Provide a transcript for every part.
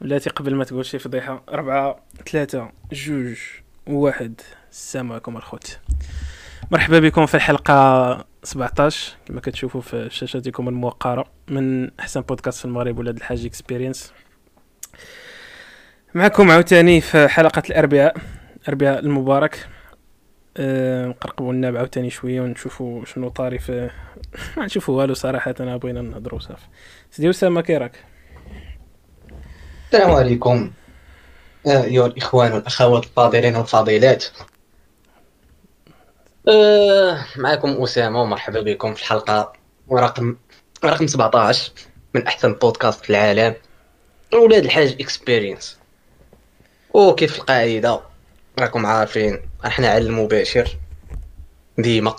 بلاتي قبل ما تقول شي فضيحة أربعة ثلاثة جوج واحد. السلام عليكم الخوت مرحبا بكم في الحلقة 17 كما كتشوفوا في شاشاتكم الموقرة من أحسن بودكاست في المغرب ولاد الحاج Experience معكم عاوتاني في حلقة الأربعاء الأربعاء المبارك. أه نقرقبوا الناب عاوتاني شوية ونشوفوا شنو طاري في ما نشوفوا والو صراحة أنا بغينا نهضروا صافي سيدي أسامة كي راك؟ السلام عليكم. أيها الإخوان والأخوات الفاضلين والفاضلات. أه معكم أسامة ومرحبا بكم في الحلقة رقم رقم 17 من أحسن بودكاست في العالم أولاد الحاج إكسبيرينس وكيف القاعدة؟ راكم عارفين إحنا على المباشر ديما.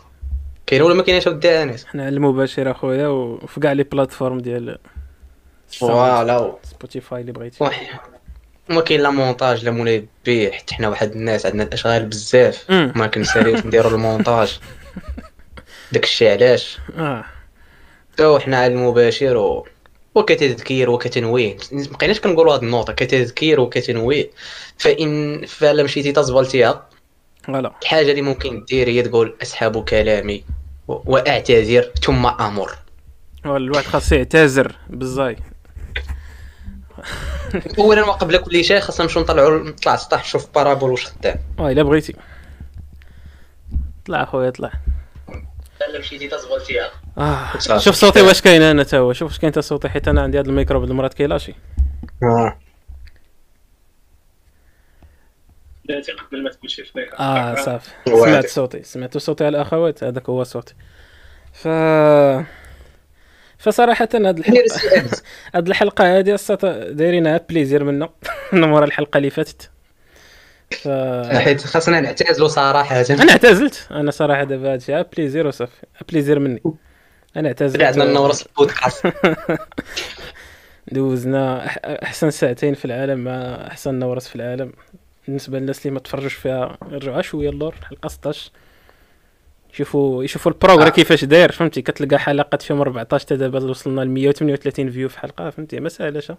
كاين ولا ما كاينش ودي أنس؟ حنا على المباشر أخويا وفي كاع les plateformes ديال voilà Spotify اللي بغيتي وما كاين لا مونتاج لا مولاي بيه حتى حنا واحد الناس عندنا الاشغال بزاف. ما كنساليوش نديرو المونتاج داكشي علاش آه تو حنا على المباشر و... وكتذكير وكتنويه مبقيناش كنقولوا هاد النوطه كتذكير وكتنويه فان فلا مشيتي تزبلتيها voilà الحاجة اللي ممكن دير هي تقول اسحب كلامي واعتذر ثم أمر الواحد خاصو يعتذر بالزاي اولا وقبل كل شيء خاصنا نمشيو نطلعوا نطلع السطح نشوف parabole واش خدام. آه إلا بغيتي. طلع اخويا طلع. مشيتي آه صافي. شوف صوتي واش كاين أنا تا هو. شوف واش كاين تا صوتي حيت أنا عندي هذا الميكرو بهاد المرات كيلاشي بلاتي قبل ما تقول شي آه صافي. سمعت صوتي سمعت صوتي على الأخوات هذاك هو صوتي. ف فصراحة هاد السؤال. هاد الحلقة هادي دايرينها ب plaisir منا. من مورا الحلقة اللي فاتت. ف حيت خاصنا نعتزلوا صراحة. أنا اعتزلت. أنا صراحة دابا هادشي ب plaisir وصافي. ب plaisir مني. أنا اعتزلت. عندنا نورس البودكاست. دوزنا أحسن ساعتين في العالم مع أحسن نورس في العالم. بالنسبة للناس اللي ما تفرجوش فيها رجعوا شوية اللور الحلقة 16 يشوفوا يشوفوا ال progrès آه. كيفاش داير فهمتي؟ كتلقى حلقات فيهم 14 تا دابا وصلنا ل 138 views في حلقة فهمتي؟ ما ساهلاش أطول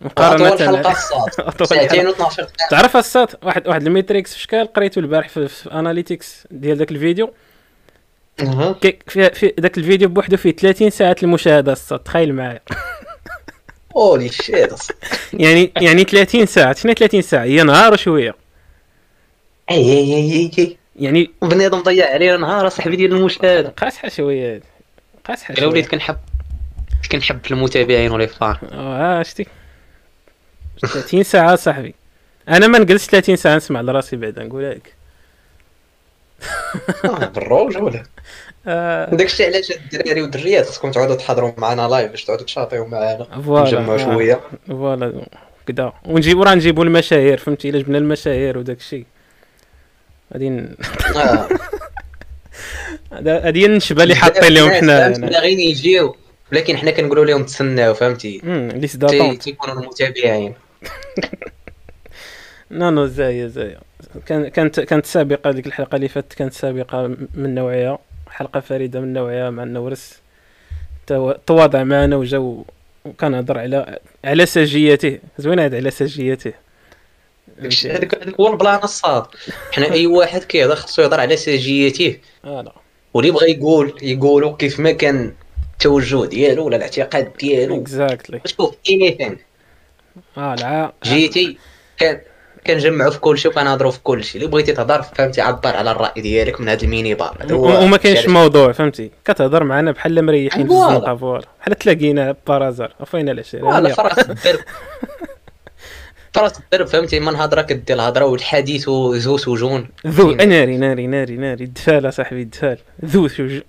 مقارنه حلقة الصاد. ساعتين حلقة. و12 دقيقة. تعرف السات واحد واحد ال metrics في شكال قريته البارح في, في analytics ديال داك الفيديو. في, في داك الفيديو بوحدو فيه 30 ساعه المشاهده السات تخيل معايا. holy shit يعني يعني 30 ساعة شنو 30 ساعة؟ هي نهار وشويه اي اي اي أي. يعني بنادم ضيع علينا نهار صاحبي ديال المشاهده قاسحه شوية. هادي قاسحه إلا وليت شوية. كنحب كنحب المتابعين ولا فار آه شتي. 30 ساعة صاحبي. أنا ما نجلس 30 ساعة نسمع لراسي بعدا نقول لك بالروج ولا؟ آه. داكشي علاش الدراري والدريات؟ خصكم تعودوا تحضروا معنا live باش تعودوا تشاطيو معنا نجمعوا آه. شوية. voilà. كدا ونجيبو راه نجيبو المشاهير فهمتي؟ إلا جبنا المشاهير وداك الشيء غادي ن-. هذا- هذه هي النشبة اللي حاطين لهم حنا باغيين يجيو ولكن حنا كنقولوا لهم تسناو فهمتي؟ تي- d'attente تيكونوا المتابعين no no زاهية. كان كانت كانت سابقة ديك الحلقة اللي فاتت كانت سابقة من نوعها حلقة فريدة من نوعها مع النورس تو- تواضع معنا وجا وكنهضر على على سجيته. زوين على سجيته. هذاك هذاك هو ال plan الصاد حنا أي واحد كيهضر خصو يهضر على سجيته آه لا واللي بغى يقول يقولوا كيف ما كان التوجه ديالو ولا الاعتقاد ديالو. exactly شوف anything آه لا. جيتي كان كنجمعوا في كلشي وكنهضروا في كلشي اللي بغيتي تهضر فهمتي عبر على الرأي ديالك من هذا المنبر. وما كاينش موضوع فهمتي. كتهضر معنا بحال مريحين في voilà. الزنقة voilà. بحال تلاقينا par hasard عفاين العشير ولا فرات فرات الدرب فهمتي؟ من هضره كدير الهضرة والحديث ذو سجون ذو ناري ناري ناري ناري. الدفال اصاحبي الدفال ذو سج...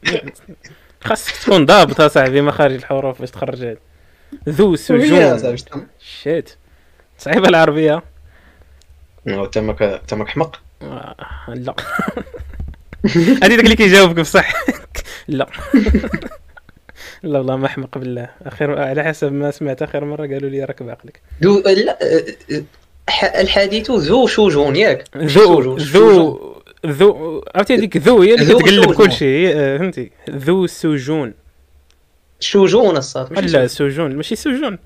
خاصك تكون ضابط اصاحبي مخارج الحروف باش تخرج ذو سجون شيت. صعيبة العربية. تمك تمك حمق؟ آه لا. هادي داك اللي كيجاوبك بصح. لا. لا والله ما أحمق بالله. اخر على حسب ما سمعت آخر مرة قالوا لي راك بعقلك ذو لا ح- الحديث ذو شجون ياك. ذو ذو ذو عرفتي هذيك ذو هي اللي كتقلب سجون. كل شيء. فهمتي. ذو سجون. شجون الصاد لا سجون. ماشي سجون.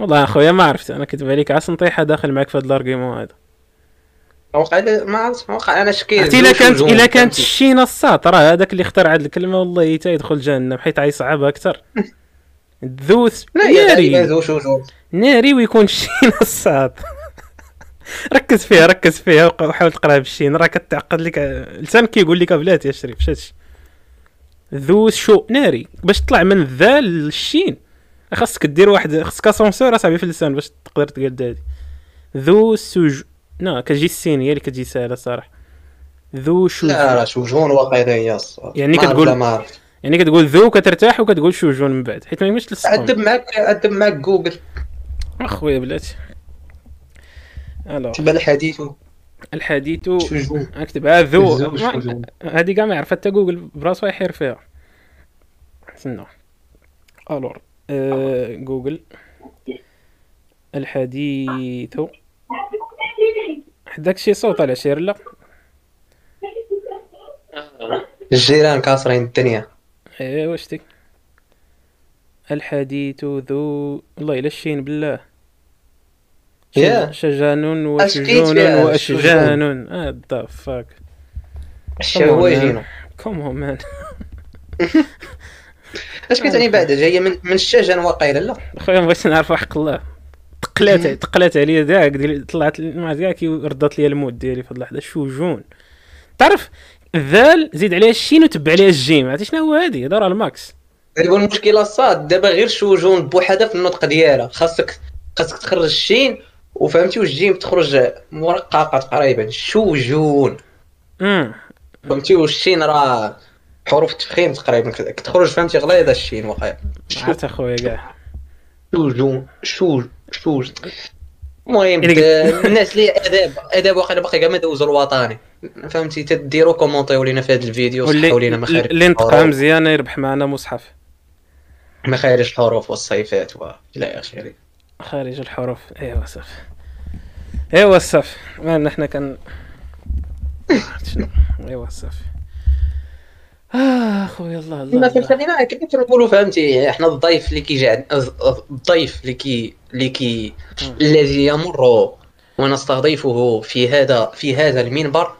والله أخويا ما عرفت. أنا كتب عليك عاس نطيحه داخل معك في هذا الارغيومون هذا. وقع لي- ما عرفت وقع أنا شكيت إلا كانت إلا كانت؟ الشينه الساط راه هذاك اللي اخترع هذه الكلمة والله حتى يدخل جهنم حيت غيصعبها أكثر. ذوث لا يا غالبا ناري ناري ويكون الشينه الساط ركز فيها ركز فيها وحاول تقراها بالشين. راه كتعقد لك لسانك كيقول لك بلاتي يا شريف شاتش ذو شو ناري. باش تطلع من الذال للشين خاصك دير واحد خاصك اسونسور اصاحبي في اللسان باش تقدر تقاد هادي ذو سوج نا كتجي السين هي اللي كتجي ساهله صراحة ذو شو لا راه هي الصاد. يعني كتقول- لا ما عرفت. يعني كتقول ذو كترتاح وكتقول شوجون من بعد حيت ما يمكنش تلصقهم أدب معاك أدب معاك جوجل. أخويا بلاتي. ألو. تبان الحديث. الحديث. شوجون. اكتبها ذو. زوج ما- شوجون. هذه كاع ما عرفت حتى جوجل براسو يحير فيها. استنى الور آه جوجل. الحديث. حداك شي صوت على شير لا. الجيران كاسرين الدنيا. إيه واش ديك الحديث ذو والله إلا الشين بالله. شجان وشجون واشجان آه the fuck الشواجين come on اش كتعني بعد جاية من من الشجن واقيلا لا. خويا ما بغيتش نعرف حق الله. تقلات تقلات عليا داك ديال طلعت ما كاع كي ردات لي ال mood ديالي في هاد اللحظة. شوجون تعرف الذال زيد عليها الشين وتبع عليها الجيم. عرفتي شنو هو هادي؟ هذا راه ال max. غير المشكلة الصاد دابا غير شوجون بوحدها في النطق ديالها. خاصك خاصك تخرج الشين وفهمتي والجيم تخرج مرققة تقريبا. شوجون امم فهمتي والشين راه حروف التفخيم تقريبا. كت- كتخرج فهمتي غليظة الشين واقيلا. عرفت أخويا كاع. شوجون شوج شوج المهم د- الناس اللي اداب اداب واقيلا باقي كاع ما دوزوا الوطني. فهمتي؟ تديروا commentiew لينا في هذا الفيديو صححوا لينا مخارج اللي نطقها الحروف. مزيان يربح معنا مصحف. مخارج الحروف والصيفات والى آخره. خارج الحروف. ايوا صافي ايوا صافي ما حنا كان ايوا صافي آه خويا الله الله, ما الله. خلينا كيف نقولوا فهمتي؟ إحنا الضيف اللي كيجي الضيف اللي كي اللي كي الذي يمر ونستضيفه في هذا في هذا المنبر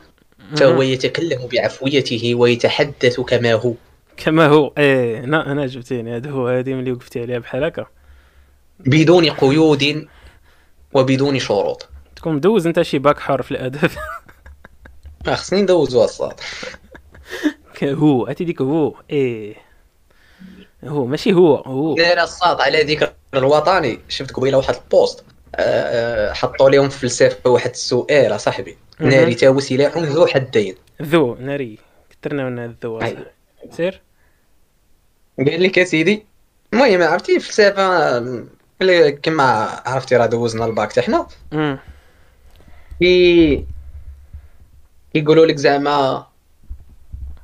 فهو يتكلم بعفويته ويتحدث كما هو. كما هو. إيه أنا أنا جبتيني. هذا هو هذه ملي وقفتي عليها بحال هكا. بدون قيود وبدون شروط. تكون مدوز أنت شي باك حار في الأدب. ما خصني ندوزو الصاد هو هاتي ديك هو؟ إيه. هو ماشي هو هو. داير الصاد على ذكر الوطني شفت قبيلة واحد البوست. آه، آه، حطوا لهم في الفلسفه واحد السؤال أصاحبي. ناري تاو سلاح ذو حدين ذو ناري. كثرنا من الذو. أي. سير؟ قال لك يا سيدي المهم عرفتي الفلسفه اللي كما عرفتي راه دوزنا الباك تاعنا. كي كيقولوا لك زعما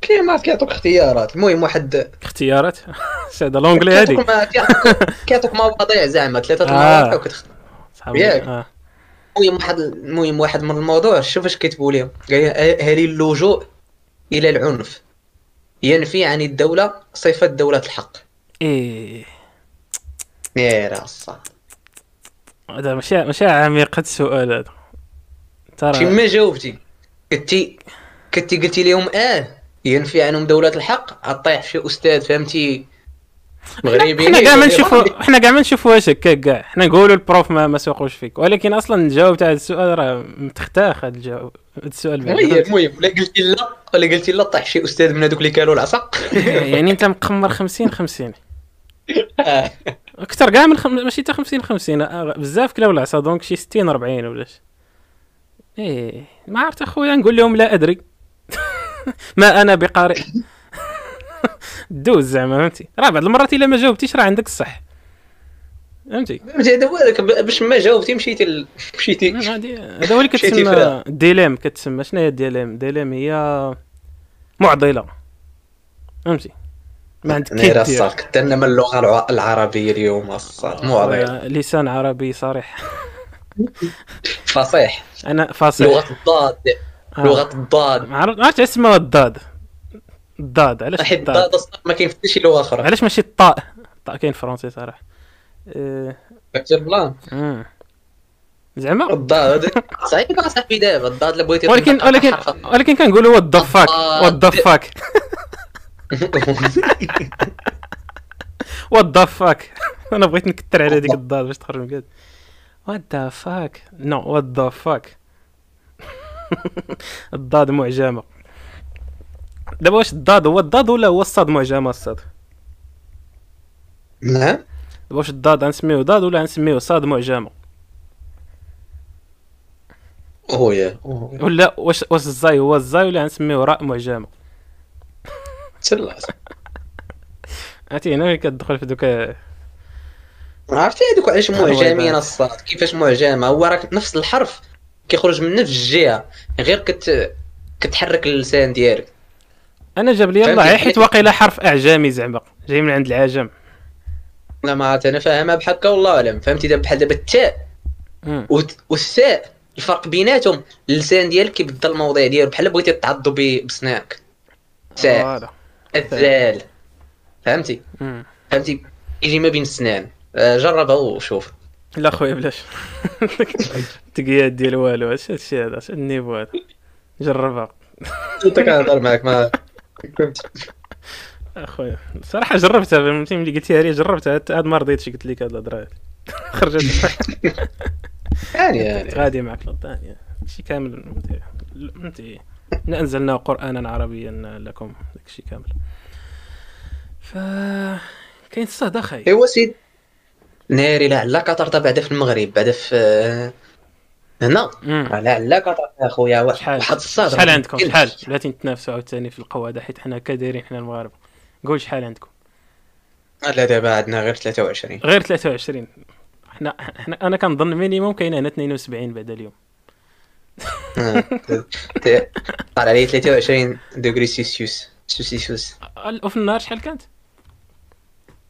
كي ما كيعطوك اختيارات. المهم واحد اختيارات؟ هذا l'anglais هذيك كيعطوك مواضيع زعما ثلاثة آه. المواضيع وكتختار صحاب ياك. آه. المهم واحد المهم واحد من الموضوع شوف اش كيتبوا لهم قال هل اللجوء إلى العنف. ينفي عن الدولة صفة دولة الحق. إيه. يا راس هذا ماشي ماشي عميقة السؤال هذا. شي ترى ما جاوبتي كنتي كنتي قلتي لهم آه ينفي عنهم دولة الحق؟ عطيح شي أستاذ فهمتي؟ مغربي حنا كاع ما نشوفوا حنا كاع ما نشوفوهاش هكاك كاع حنا نقولوا البروف ما ما سوقوش فيك. ولكن أصلا الجواب تاع السؤال راه متختاخ هذا الجواب هذا السؤال بعد. المهم ولا قلتي لا ولا قلتي لا طيح شي أستاذ من هذوك اللي كانوا العصا يعني أنت مقمر 50 50 آه. أكثر كاع من خم... ماشي حتى 50 50 آه، بزاف كلاو العصا دونك شي 60 40 ولا شي. إيه ما عرفت أخويا نقول لهم لا أدري. ما أنا بقارئ. دوز زعما فهمتي؟ راه بعض المرات إلا ما جاوبتيش راه عندك الصح. فهمتي؟ فهمتي هذا هو باش ما جاوبتي مشيتي ال... مشيتي. هذا هو اللي كتسمى. ديليم كتسمى شنو هي الديليم؟ ديليم هي معضلة. فهمتي؟ ما عندك كي دير؟ أنا من اللغة الع- العربية اليوم الصاد آه، لسان عربي صريح. فصيح. أنا فاصل لغة الضاد. لغة الضاد. ما عرفت اسمها الضاد. الضاد علاش حيت الضاد أصلاً ما كاين في شي لغة أخرى. علاش ماشي الطاء؟ الطاء كاين فرونسي صراحة. آه، فهمتي ال plan مم. زعما؟ الضاد. صعيب اصاحبي دابا الضاد الا بغيتي ولكن ولكن ولكن كنقولوا what the fuck what the fuck what the fuck أنا بغيت نكثر على ديك الضاد باش تخرج مقاد what the fuck no what the fuck الضاد معجمة. دابا واش الضاد هو الضاد ولا هو الصاد معجمة الصاد؟ نعم دابا واش الضاد غنسميوه ضاد ولا غنسميوه صاد معجمة؟ اويا ولا واش واش الزاي هو الزاي ولا غنسميوه راء معجمة؟ تسلات عرفتي هنا كتدخل في دوك عرفتي هذوك علاش معجمين. الصاد؟ كيفاش معجمة؟ هو راك نفس الحرف. كيخرج من نفس الجهة غير كت كتحرك اللسان ديالك. أنا جاب لي الله حيت واقيلا حرف اعجمي زعما. جاي من عند العجم. لا ما عرفت أنا فاهمها بحال هكا والله أعلم. فهمتي؟ دابا بحال دابا التاء والثاء الفرق بيناتهم اللسان ديالك كيبدل الموضع ديالو بحال بغيتي تعضو ب- بسنانك تاء voilà. الذال. فهمتي؟ مم. فهمتي؟ يجي ما بين السنان. آه، جربها وشوف. لا خويا بلاش. تقياد ديال والو اش هادشي هذا اش ال niveau هذا. جربها. انت كنهضر معاك ما فهمتي أخويا صراحة جربتها فهمتي ملي قلتيها لي جربتها هاد ما رضيتش قلت لك هاد الهضره خرجت. يعني يعني. غادي معك الثانية شي كامل انت انزلنا قرآنا عربيا لكم داكشي كامل. ف كاين الصهد أخي إيوا سيد. ناري لعلا كترضى بعدا في المغرب بعدا في آه، هنا. مم. لعلا كترضى أخويا واحد الصدر. شحال عندكم؟ شحال؟ بلاتي نتنافسوا عاوتاني في القواده حيت حنا كدايرين حنا المغاربة. قول شحال عندكم. لا دابا عندنا غير 23 غير 23 حنا حنا أنا كنظن minimum كاين هنا 72 بعد اليوم. طلع علي 23 دوغري سيلسيوس ال- وفي النهار شحال كانت؟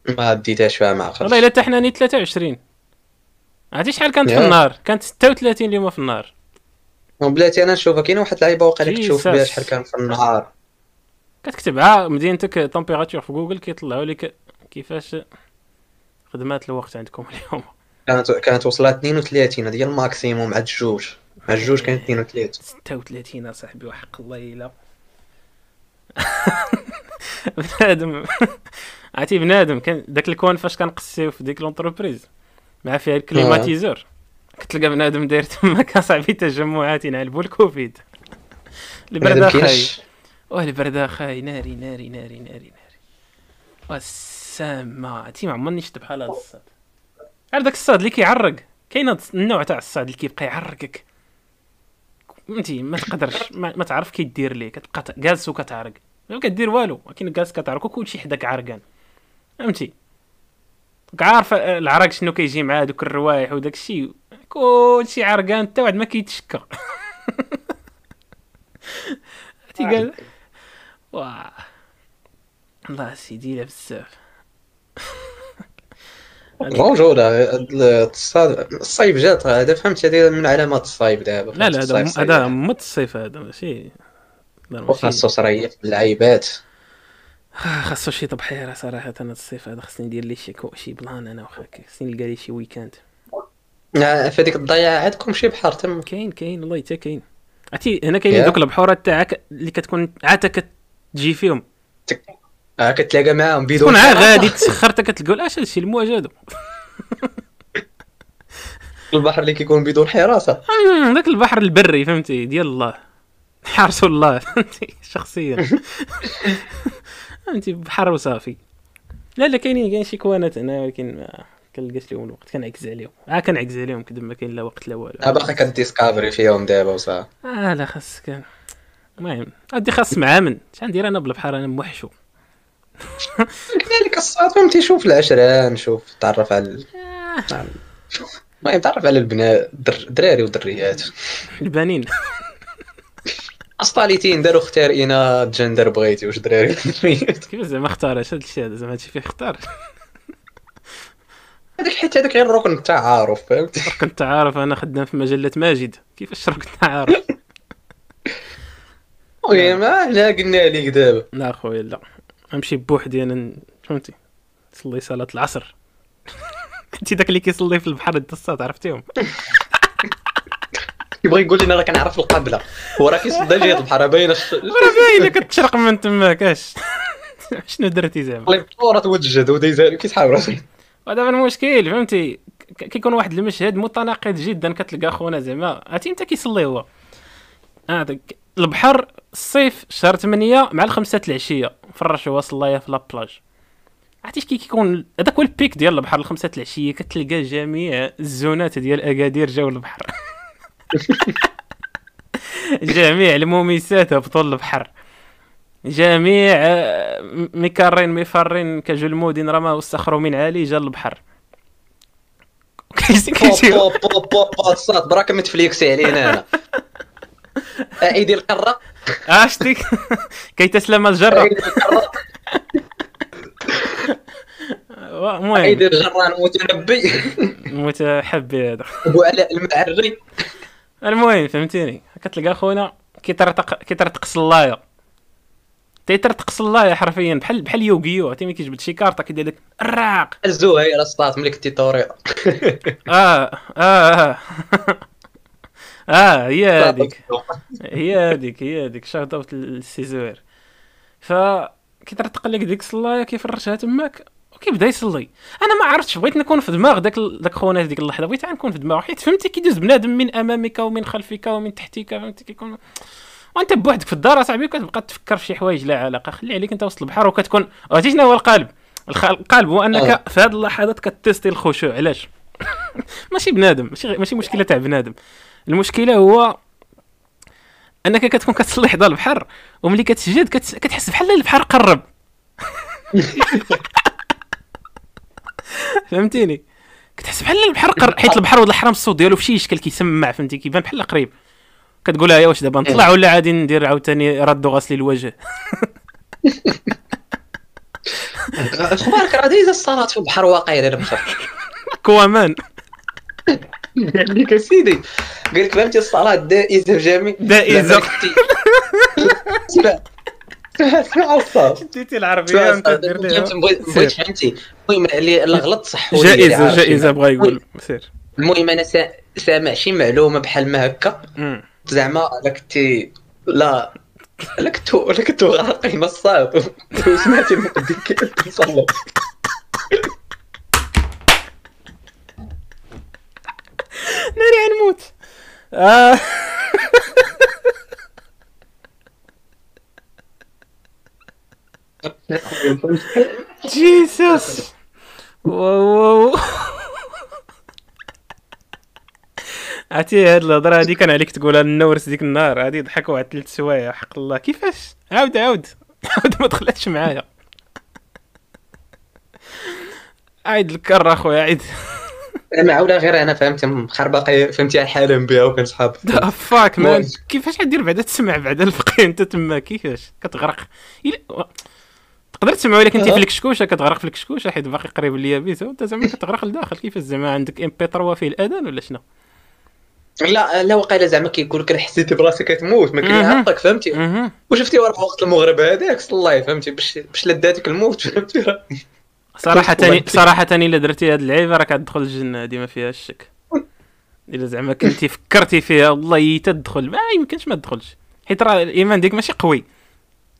ما بديتهاش فيها مع والله إلا حتى حنا نيت 23 عرفتي شحال كانت في يا. النهار؟ كانت 36 اليوم في النهار. بلاتي أنا نشوفها كاينة واحد اللعيبة واقيلا كتشوف بها جيساس. شحال كان في النهار. كتكتب ع مدينتك température في جوجل كيطلعوا لك كيفاش خدمات الوقت عندكم اليوم. كانت كانت وصلت 32 هذه هي ال maximum عند الجوج. مع الجوج كانت 32 36 اصاحبي وحق الله إلا. بنادم. عرفتي بنادم كان داك الكون فاش كنقسيو في ديك l'entreprise مع فيها ال climatiseur. كتلقى بنادم داير تما كصاحبي تجمعات ينعلبوا الكوفيد. البرد كاينش واه البرد أخاي. ناري ناري ناري ناري ناري. والسامة عرفتي ما عمرني شفت بحال هذا الصاد. عارف داك الصاد اللي كيعرق؟ كاين النوع تاع الصاد اللي كيبقى يعرقك. فهمتي؟ ما تقدرش ما, ما تعرف كي دير ليه. كتبقى جالس وكتعرق. ما كدير والو ولكن جالس كتعرق. وكلشي حداك عرقان. فهمتي؟ عارف العرق شنو كيجي مع دوك الروايح وداك الشيء كلشي عرقان حتى واحد ما كيتشكى عرفتي قال؟ واه الله سيدي لا بزاف. موجودة الصيف جات هذا فهمت هذه من علامات الصيف دابا لا لا؟ هذا هذا. مو الصيف هذا ماشي. ماشي صريح آه، خاصو شي طبحيرة صراحة أنا الصيف هذا خصني ندير لي شي شي بلان أنا واخا خصني نلقى لي شي weekend آه، في هذيك الضيعه عندكم شي بحر تما كاين كاين والله حتى كاين. عرفتي هنا كاينين يا. دوك البحورات تاعك اللي كتكون عاده كتجي فيهم. آه، كتلاقى معاهم بيدون تكون عا. غادي تسخر كتقول اش هادشي المواج هادو. البحر اللي كيكون بدون حراسة. داك البحر البري فهمتي؟ ديال الله. حارس الله فهمتي؟ شخصيا. فهمتي بحر وصافي. لا لا كاينين كاين شي كوانات هنا ولكن ما كنلقاش لهم الوقت كنعكز عليهم. آه كنعكز عليهم كدب ما كاين لا وقت لا والو. آه، باقي كديسكافري فيهم دابا وصافي. آه لا خاص كان المهم غادي خاص معامن شحال ندير أنا بالبحر أنا موحشو. كذلك الصاد فهمتي شوف العشران شوف تعرف على آه، المهم تعرف على البنات در- دراري ودريات. البنين. اسطاليتين داروا اختار إنا جندر بغيتي واش دراري كيف زعما اختارش هاد الشيء هذا زعما هادشي فيه اختار. هذاك حيت هذاك غير ركن التعارف فهمتي؟ كنت عارف أنا خدام في مجلة ماجد. كيفاش كنت عارف المهم ما حنا قلنا لك دابا. لا خويا لا. نمشي بوحدي أنا فهمتي؟ نصلي صلاة العصر. انت داك اللي كيصلي في البحر د الصاد عرفتيهم. يبغى يقول لنا راه كنعرف القبلة. هو راه كيصدى جهه البحر باينه راه باينه كتشرق من تماك اش شنو درتي زعما؟ اللي بطوره توجد ودايز كيسحاب راسي ودابا المشكل فهمتي؟ كيكون واحد المشهد متناقض جدا كتلقى خونا زعما. عرفتي أنت كيصلي هو. هذاك البحر الصيف شهر 8 مع الخمسة العشية. فرش هو صلايه في لابلاج عرفتي كي كيكون؟ هذاك هو البيك ديال البحر الخمسة العشية. كتلقى جميع الزونات ديال أكادير جاو للبحر جميع المومسات هبطوا للبحر جميع آه، م- مكرين مفرين كجلمودين رماو استخروا من عالي جا بوب الصاد براك متفليكسي علينا أنا. إيدي القاره آه، شتي كيتسلم الجرة. المهم. إيدي الجران متنبي متحبي هذا. ابو علاء المعري. المهم فهمتيني؟ كتلقى خونا كيطرطق كيطرطق صلايه تيطرطق صلايه حرفيا بحال بحال يوغيو عرفتي ملي كيجبد شي كارطة كيدير لك الراق الزهير الصاد ملي كنتي طوريقه آه آه آه. هي هذيك هي هذيك هي هذيك شاوت اوت للسي زهير ف كيطرطق لك ديك الصلاية كيفرشها تماك وكيبدا يصلي؟ أنا ما عرفتش بغيت نكون في دماغ داك داك خونا ديك اللحظة بغيت نكون في دماغه حيت فهمتي كيدوز بنادم من أمامك ومن خلفك ومن تحتك فهمتي كيكون وأنت بوحدك في الدار أصاحبي كتبقى تفكر في شي حوايج لا علاقة. خلي عليك أنت وسط البحر وكتكون عرفتي شنو هو القلب القلب هو. أنك في هذه اللحظات كتيستي الخشوع. علاش؟ ماشي بنادم ماشي ماشي مشكلة تاع بنادم. المشكلة هو أنك كتكون كتصلي حدا البحر وملي كتسجد كتس- كتحس بحال البحر قرب. فهمتيني؟ كتحس بحال البحر قرب حيت البحر ولا الحرام الصوت ديالو في شي إشكال كيسمع فهمتي؟ كيبان بحال قريب. كتقولها يا واش دابا نطلع ولا عادي ندير عاوتاني ردو غسلي الوجه؟ أخبارك؟ راه دايز الصلاة في البحر واقعي داير بخير كوامان. قال لك أسيدي. قال لك فهمتي الصلاة دائزة جميع دائزة. اسمع اسمع اسمع الصاد ديتي العربيه بغيت فهمتي المهم اللي غلط صح جائزة جائزة بغا يقول. سير. المهم أنا سا- سامع شي معلومة بحال ما هكا. زعما لا كنتي لا لا كنتو لا كنتو غارقين الصاد وسمعتي كيصلي ناري غنموت آه. جيسوس واو عرفتي هاد الهضرة هادي كان عليك تقولها للنورس ديك النهار هادي ضحك واحد ثلاث سوايع حق الله كيفاش؟ عاود عاود. عاود ما دخلتش معايا. عيد الكرة أخويا عيد. أنا ولا غير أنا فهمتي مخربقه فهمتي الحالم بها وكنسحاب the fuck man. كيفاش غدير بعدا تسمع بعدا الفقيه أنت تما كيفاش؟ كتغرق. تقدر تسمع ولكن انت. في الكشكوشة كتغرق في الكشكوشة حيت باقي قريب لليابس وانت زعما كتغرق لداخل كيفاش زعما عندك MP3 فيه الأذان ولا شنو لا لا وقيلا زعما كيقول لك راه حسيتي براسك كتموت ما. عطاك فهمتي. وشفتي ورا وقت المغرب هذاك صلاي فهمتي باش باش لداتك الموت فهمتي صراحة. صراحة إلا درتي هاد اللعيبة راك غتدخل الجنة هادي ما فيهاش الشك إلا زعما كنتي فكرتي فيها والله تدخل ما يمكنش ما تدخلش حيت راه الإيمان ديالك ماشي قوي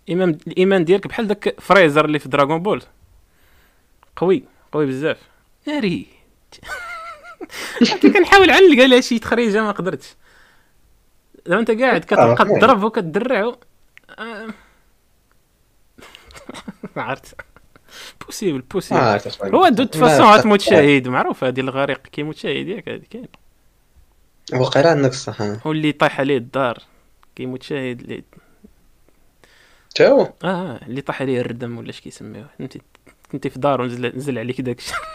الإيمان الإيمان ديالك بحال داك فريزر اللي في دراغون بول. قوي قوي بزاف. ناري. عرفتي كنحاول نلقى لها شي تخريجة ما قدرتش. دابا أنت قاعد كتبقى آه. تضرب وكتدرع و- آه. ما عرفت. possible possible آه، هو de toute façon. غتموت شهيد معروف هذه الغريق كيموت شهيد ياك هذه كاين. وقيلا عندك الصح آه. هو اللي طايح عليه الدار كيموت شهيد اللي تا هو. آه اللي طاح عليه الردم ولا اش كيسميوه. فهمتي كنتي في دار ونزل نزل عليك داك الشيء.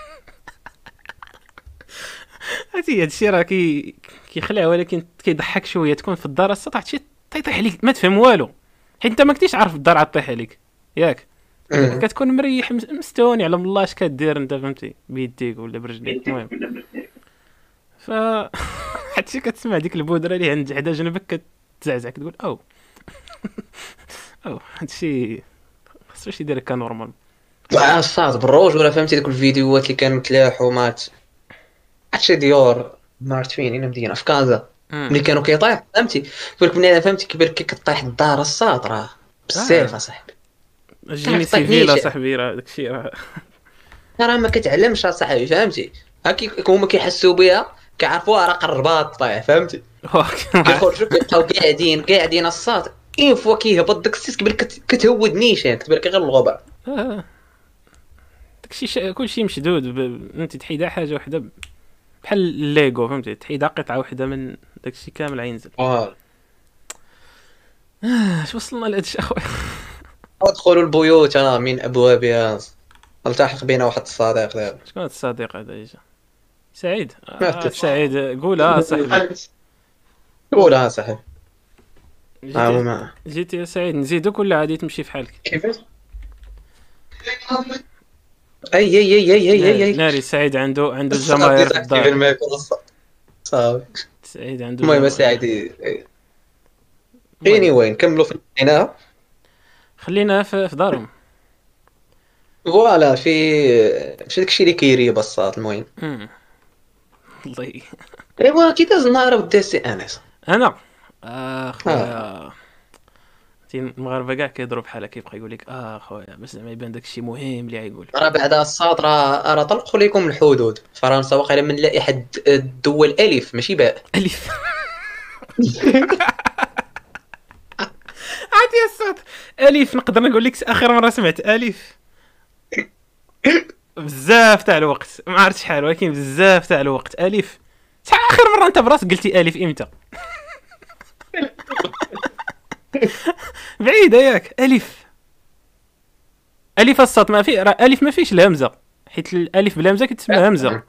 هادي هادشي راه كي كيخلع ولكن كيضحك شوية. تكون في الدار السطح شي تيطيح عليك. ما تفهم والو. حيت انت ما كنتيش عارف الدار عاد طيح عليك. ياك. كتكون مريح مس- مستوني على الله اش كدير انت فهمتي؟ بيديك ولا برجليك. المهم. ف حتى كتسمع ديك ال poutre اللي عند حدا جنبك كتزعزع كتقول أو. أو هادشي خاصو شي يدير هكا normal آه، الساط بالروج ولا فهمتي ديك الفيديوهات اللي كانوا تلاحوا مات. هادشي ديور ما عرفت فين هنا مدينة في كازا. ملي كانوا كيطيح فهمتي؟ كيقول لك بنادم فهمتي لك كطيح الدار الساط راه. بزاف آه. أصاحبي. génie civil. اصاحبي راه داكشي راه. راه ما كتعلمش أصاحبي فهمتي؟ هاكي هما كيحسوا بها كيعرفوها راه قربات طيح فهمتي؟ كيخرجوا كيبقاو قاعدين قاعدين الساط une fois كيهبط داك السيس كت- كتهود نيشان كتبان لك غير الغبار آه. داكشي. كلشي مشدود ب... انت تحيدها حاجة وحدة بحال الليغو فهمتي؟ تحيدها قطعة وحدة من داكشي كامل غينزل آه، اش وصلنا لهادشي أخويا؟ ادخلوا البيوت أنا من ابوابها ألتحق بينا واحد الصديق دابا شكون هاد الصديق هذا اجا سعيد. آه. سعيد. قولها صاحبي. قولها صاحبي. آه، جيتي يا سعيد نزيدوك ولا عادي تمشي في حالك؟ كيفاش؟ أي أي أي أي أي أي أي. ناري سعيد عنده عنده الجماهير في الدار. صافي. سعيد عنده المهم. سعيد اني وين نكملوا في هنا خلينا في, في دارهم. فوالا في ماشي داكشي اللي كيريب الصاط المهم. الله أيوا كي داز النهار ودي سي انس أنا. آه. خويا تي المغاربه كاع كيهضروا بحال هكا كيبقى يقول لك آه خويا باش زعما يبان داكشي مهم اللي غيقول. راه بعد الصاط راه راه طلقوا لكم الحدود. فرنسا واقيلا من لائحة الدول ألف ماشي باء. ألف. عادي الصوت ألف نقدر نقول لك آخر مرة سمعت ألف. بزاف تاع الوقت ما عرفت شحال ولكن بزاف تاع الوقت. ألف. شحال آخر مرة أنت براسك قلتي ألف؟ إمتى؟ بعيدة ياك. ألف. ألف الصوت ما في راه ألف ما فيش الهمزه حيت الألف بلا همزة كتسمى همزة.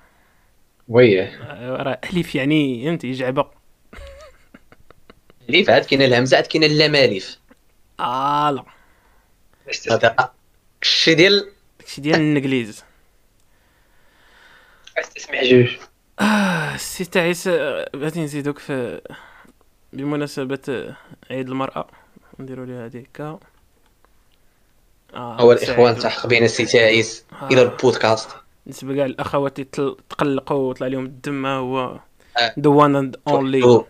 وي. راه ألف يعني فهمتي جعبه ألف عاد كاين الهمزة عاد كاين اللامالف. آه لا. الشي ديال داكشي ديال الإنجليز. تسمع جوج. آه السي تعيس آه، بغيتي نزيدوك في بمناسبة آه، عيد المرأة نديرو ليها هاديك آه هو الاخوان سعيد. تحق بين السي تعيس آه. إلى البودكاست. بالنسبة كاع الأخوات اللي تل- تقلقوا وطلع لهم الدم ها هو آه. ذا وان اند اونلي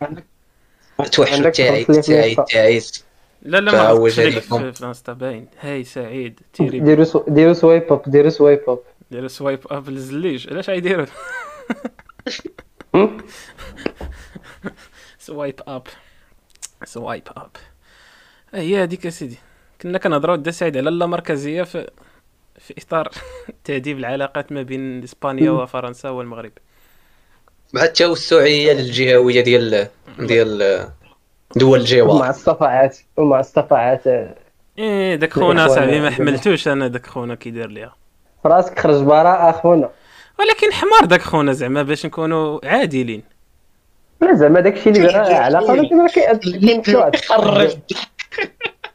توحشوا تعيس ترانسليت تعيس لا لا ما. في في انستا باين هاي سعيد تيري. ديروا سو... ديروا سوايب أب ديروا سوايب أب. ديروا سوايب أب للزليج. علاش غيديروا هم؟ swipe up. swipe up. هي هذيك يا سيدي. كنا كنهضروا دا سعيد على اللامركزيه في في إطار تهذيب العلاقات ما بين إسبانيا وفرنسا والمغرب. مع التوسعيه للجهويه ديال ديال دول مع الجوار الصفعات ومع الصفعات. إيه داك خونا صاحبي ما حملتوش أنا داك خونا كيدير ليها راسك خرج برا أخونا. ولكن حمار داك خونا زعما باش نكونوا عادلين. لا زعما داكشي اللي بغا علاقه ولكن راه كي- كيمشيو هاد خرج.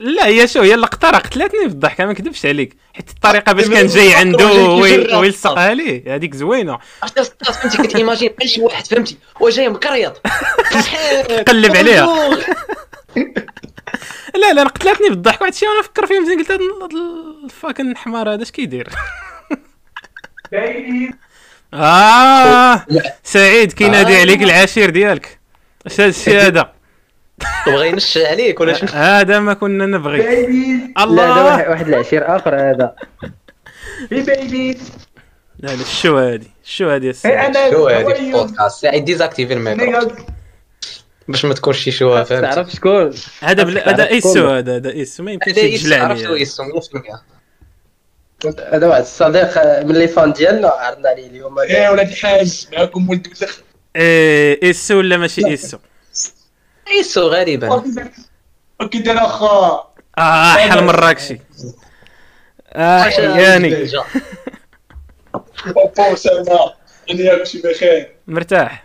لا هي شو هي اللقطه راه قتلتني في الضحك ما نكذبش عليك. حيت الطريقة باش كان جاي عنده. ويلصقها ليه هذيك زوينة. فهمتي كت imagine بحال شي واحد فهمتي. هو جاي مكريض قلب عليها. لا لا قتلتني بالضحك واحد الشيء وأنا نفكر فيه مزيان قلت ال- ال fucking حمار هذا اش كيدير؟ آه سعيد كينادي آه. عليك العشير ديالك. اش هاد الشيء هذا بغا ينشا عليك ولا شنو هذا ما كنا نبغي. لا هذا الله. واحد- واحد العشير آخر هذا. baby لا لا شو هادي؟ شو هادي يا سعيد أنا شو هذه البودكاست؟ سعيد désactiver ال micro باش ما تكونش شي شوها فهمتي تعرف شكون؟ هذا هذا إيسو. هذا هذا إيسو. ما يمكنش هذا يتجلى عليه يسو 100% هذا واحد الصديق من les fans ديالنا عرضنا عليه اليوم. يا ولاد الحاج معكم ولد وسخ إيه، إيسو ولا ماشي إيسو؟ يسو غالبا. وكي داير أخا. آه حل مراكشي آه يعني. بابا وسلمى اني ياك شي بخير. مرتاح.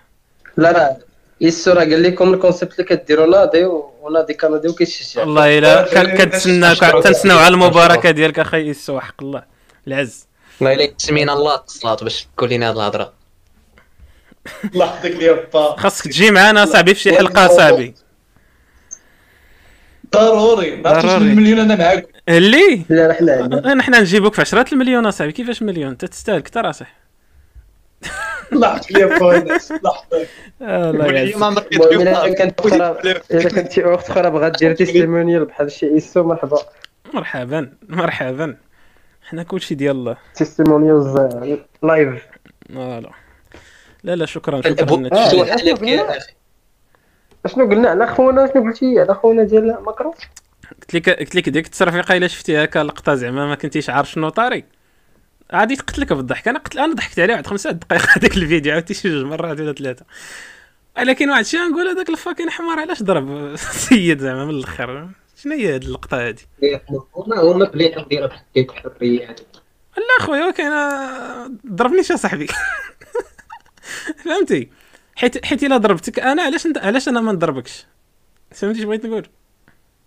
لا لا. يسو راه قال لكم ال concept اللي كديروا ناضي و- وناضي كناضي وكيشجع والله إلا كنتسناك تنسناو على المباركة ديالك أخي ايسو حق الله. العز. ما إلا سمينا الله اتصالات باش تقول لنا هاد الهضرة. الله يحفظك لي با خاصك تجي معنا صاحبي في شي حلقة صاحبي. ضروري. ضروري. المليون أنا معاك. اللي؟ لا حنا نحن نجيبوك في عشرات المليون اصاحبي كيفاش مليون؟ أنت تستاهل كثر أصاحبي. لحظة لي عمرك المهم الا كانت أخرى الا كانت شي اخت أخرى. بغات دير testimonial بحال شي ايسو مرحبا. مرحبا مرحبا. حنا كلشي ديال الله. testimonial live voilà. لا لا شكرا شكرا اشنو قلنا على خونا شنو قلتي على خونا ديال ماكرون. قلت لك قلت لك ديك التصرفيقة إلا شفتي هكا لقطه زعما ما كنتيش عارف شنو طاري. غادي تقتلك بالضحك أنا قتل أنا ضحكت عليه واحد خمسة دقائق هذاك الفيديو عاودتي شي جوج مرات ولا ثلاثة. ولكن واحد الشيء نقول هذاك الفاكين حمار علاش ضرب السيد زعما من الأخر؟ شنو هي هاد اللقطة هادي؟ هما هما بحال هكا الحريات لا خويا كاين ضربنيش صاحبي. فهمتي؟ حيت حيت إلا ضربتك أنا علاش انت علاش أنا ما نضربكش؟ فهمتي اش بغيت نقول؟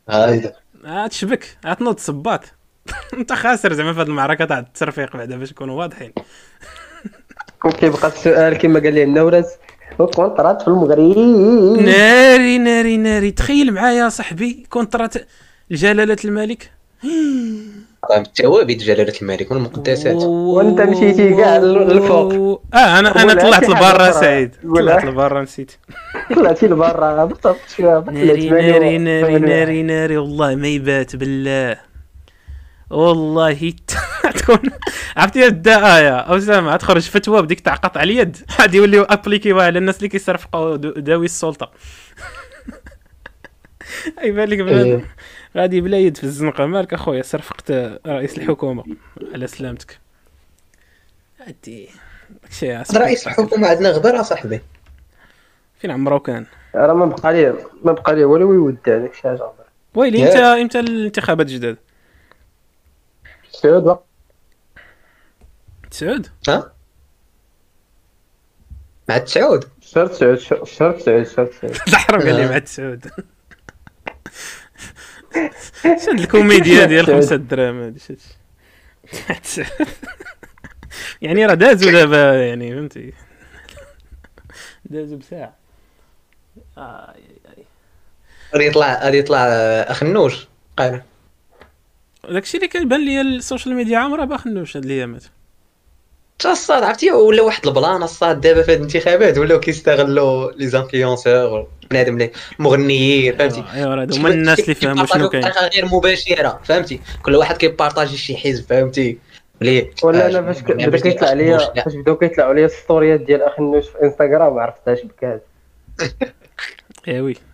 هايدا غتشبك غتنوض صباط. انت خاسر زعما في هذه المعركة تاع الترفيق بعدا باش نكونوا واضحين. وكيبقى السؤال كما قال لي النورس. وكونترات في المغرب. ناري ناري ناري. تخيل معايا صاحبي كونترات جلالة الملك. التوابيت جلالة الملك والمقدسات وانت مشيتي كاع للفوق. آه أنا أنا طلعت لبرا. سعيد. طلعت لبرا نسيت. طلعتي لبرا. بالضبط. شوية ناري ناري ناري ناري ناري. والله ما يبات بالله. والله تكون عرفتي بدا إيه أو سامع تخرج فتوى بديك تاع قطع اليد. غادي يوليو ابليكيوها على الناس اللي كيصرفقوا داوي السلطة. أي بالك بنادم غادي بلا يد في الزنقة. مالك أخويا؟ صرفقت رئيس الحكومة على سلامتك. هادي داكشي رئيس الحكومة عندنا غبر صاحبي. فين عمرو كان؟ راه ما بقى لي ما بقى لي والو يودع داك الشيء هذا ويلي ياك. إمتى إمتى الانتخابات الجداد سعود وقت تسعود ها؟ مع التسعود شهر تسعود شهر تسعود شهر تسعود لي آه. مع تسعود شاد الكوميديا ديال خمسة دراهم هادي تسعود يعني راه دازو دابا يعني فهمتي. دازو بساعة. آه غادي يطلع غادي يطلع آه، اخنوش قال. داكشي اللي كيبان لي السوشيال ميديا عامرها باخنوش هاد الأيامات. تا الصاد عرفتي؟ ولا واحد البلان الصاد دابا في هاد الانتخابات ولاو كيستغلوا les influenceurs بنادم اللي المغنيين فهمتي؟ أيوا هما الناس اللي فهموا شنو كاين. بطريقه غير مباشرة فهمتي؟ كل واحد كي partager شي حزب فهمتي؟ ليه ولا آه، أنا فاش بدا كيطلع ليا. فاش بداو كيطلعوا ليا الستوريات ديال اخنوش في إنستغرام ما عرفتهاش بكات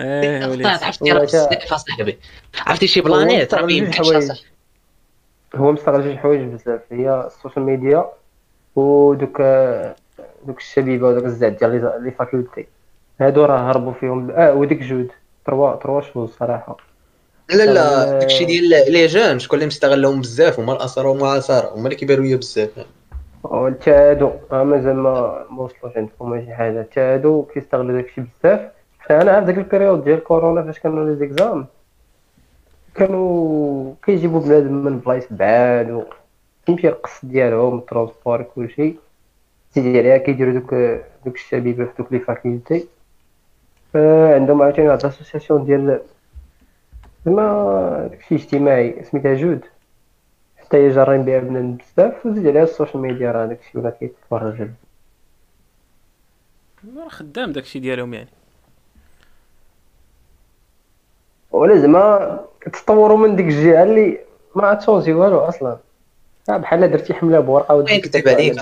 إيه وي إيه الصاد عرفتي راه اصاحبي عرفتي شي بلانيت راه ما. هو مستغل جوج حوايج بزاف. هي السوشيال ميديا ودوك دوك الشبيبة ودوك الزعد ديال لي- فاكولتي. هادو راه هربوا فيهم. آه وديك جود تروا تروا شوز صراحة. لا لا. داكشي ديال لي جون شكون اللي مستغلهم بزاف هما الاسرى ومعاصرة هما اللي كيبانوا ليا بزاف. وانت هادو مازال ما ما وصلوش عندكم شي حاجة. حتى هادو كيستغلوا داكشي بزاف. حتى أنا عارف داك ال période ديال كورونا فاش كانوا les examens. كانوا كيجيبوا بنادم من بلايص بعاد و كيمشي القص ديالهم ال transport كلشي. سيدي عليها كيديروا دوك دوك الشبيبه في دوك les facultés. عندهم عاوتاني واحد l'association ديال زعما داكشي اجتماعي سميتها جود. حتى هي جارين بها بنادم بزاف وزيد عليها السوشيال ميديا راه داكشي ولا كيتفرج. راه خدام داكشي ديالهم يعني. ولا زعما تطوروا من ديك الجهة اللي ما تشونجي والو أصلا. آه، بحال درتي حملة بورقة وين كتب عليك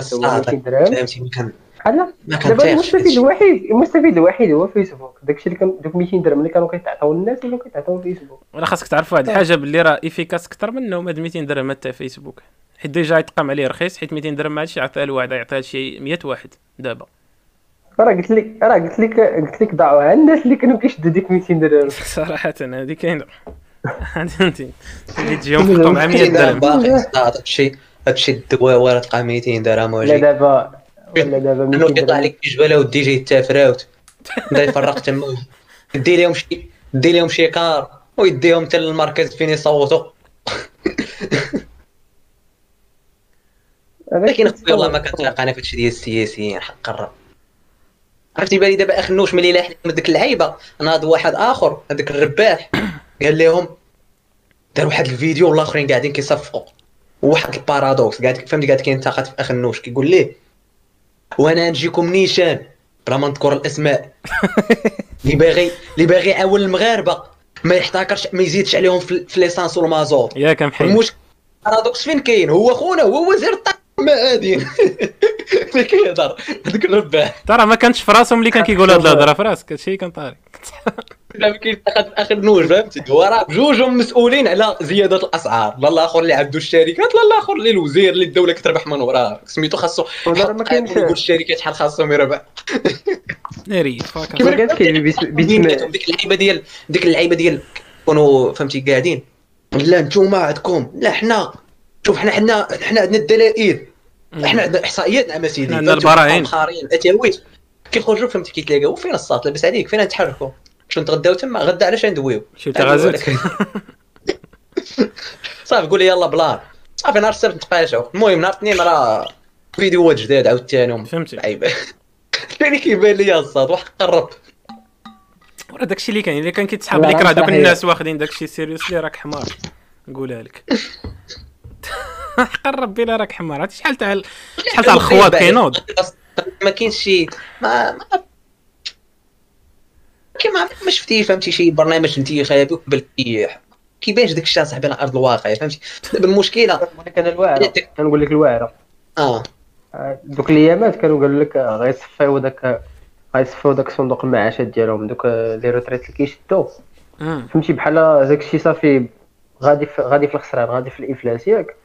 فهمتي ما كان بحال دابا المستفيد هادشي. الوحيد المستفيد الوحيد هو فيسبوك داكشي اللي كان دوك 200 درهم اللي كانوا كيتعطاو للناس اللي كيتعطاو فيسبوك ولا خاصك تعرف واحد الحاجة باللي راه افيكاس أكثر منهم هاد 200 درهم تاع فيسبوك حيت ديجا يتقام عليه رخيص حيت 200 درهم ما عادش يعطيها لواحد يعطيها لشي 100 واحد دابا. راه قلت لك راه قلت لك قلت لك ضاعوا على الناس اللي كانوا كيشدوا ديك 200 درهم صراحة هذه كاينة. فهمتي اللي تجيهم فيقوا مع 100 200 درهم باقي. هادشي هادشي الدواوه راه تلقى 200 درهم ولا دابا ولا دابا انه 200 كيطلع لك جبله ودي جاي تافراوت بدا يفرق تما دي لهم شي دي لهم شي car ويديهم حتى للمركز فين يصوتوا. لكن أخويا والله ما كنتلاقى أنا في هادشي ديال السياسيين حق الرب. عرفتي بالي دابا أخنوش ملي لاح من ديك اللعيبة؟ ناض واحد آخر هذاك الرباح. قال لهم دار واحد الفيديو والآخرين قاعدين كيصفقوا. وواحد ال paradoxe قاعد فهمتي؟ قاعد كينتقد في أخنوش كيقول ليه؟ وأنا نجيكم نيشان. بلا ما نذكر الأسماء. اللي باغي اللي باغي يعاون المغاربة. ما يحتكرش ما يزيدش عليهم في في ليسانس والمازوت. ياك محيد المشكل بارادوكس فين كاين؟ هو خونا هو وزير الطاقة. ما هادي اللي كيهضر هذاك الرباح ترى ما كانش في راسهم اللي كان كيقول هاد الهضرة. في راسك هادشي كان طاري. لا كيتاخذ في آخر نوج فهمتي هو راه بجوجهم مسؤولين على زيادة الأسعار. لا الآخر اللي عبدو الشركات لا الآخر اللي الوزير اللي الدولة كتربح من وراه. سميتو خاصو ولا ما كاينش. يقول الشركات شحال خاصهم يربح. ناري ما كانش كاين بيس- بيسمع ديك اللعيبة ديال ديك اللعيبة ديال كونوا فهمتي قاعدين. لا نتوما عندكم لا حنا شوف حنا حنا حنا عندنا الدلائل. حنا عندنا إحصائيات نعم سيدي حنا عندنا؟ البراهين. مخارين اتاويت كيخرجوا فهمتي كيتلاقاو فين الصاط لاباس عليك. فين نتحركوا شنو نتغداو تما؟ غدا علاش ندويو شي تغازلت صافي قول لي يلا بلان. صافي نهار السبت نتقاشعوا المهم نهار الاثنين راه فيديوهات جداد عاوتاني فهمتي. لعيبه اللي كيبان لي الصاد واحد قرب. وراه داكشي اللي كاين اللي كان كيتسحب لا، لك راه دوك. الناس واخدين داكشي سيريوسلي راك حمار. نقولها لك. قرب بلا راك حمار عرفتي شحال تاع ال- شحال تاع الخوات كينوض ما كاينش شي. ما ما كيما ما شفتي فهمتي شي برنامج انتخابي وقبل كي كيبانش داك الشيء صاحبي على أرض الواقع فهمتي؟ دابا المشكلة كان الواعره كنقول لك الواعره آه. دوك الأيامات كانوا قالوا لك غيصفيو داك غيصفيو داك صندوق المعاشات ديالهم دوك les retraites اللي كيشدو. مم. فهمتي؟ بحال داك الشيء صافي غادي في غادي في الخسران غادي في الافلاس ياك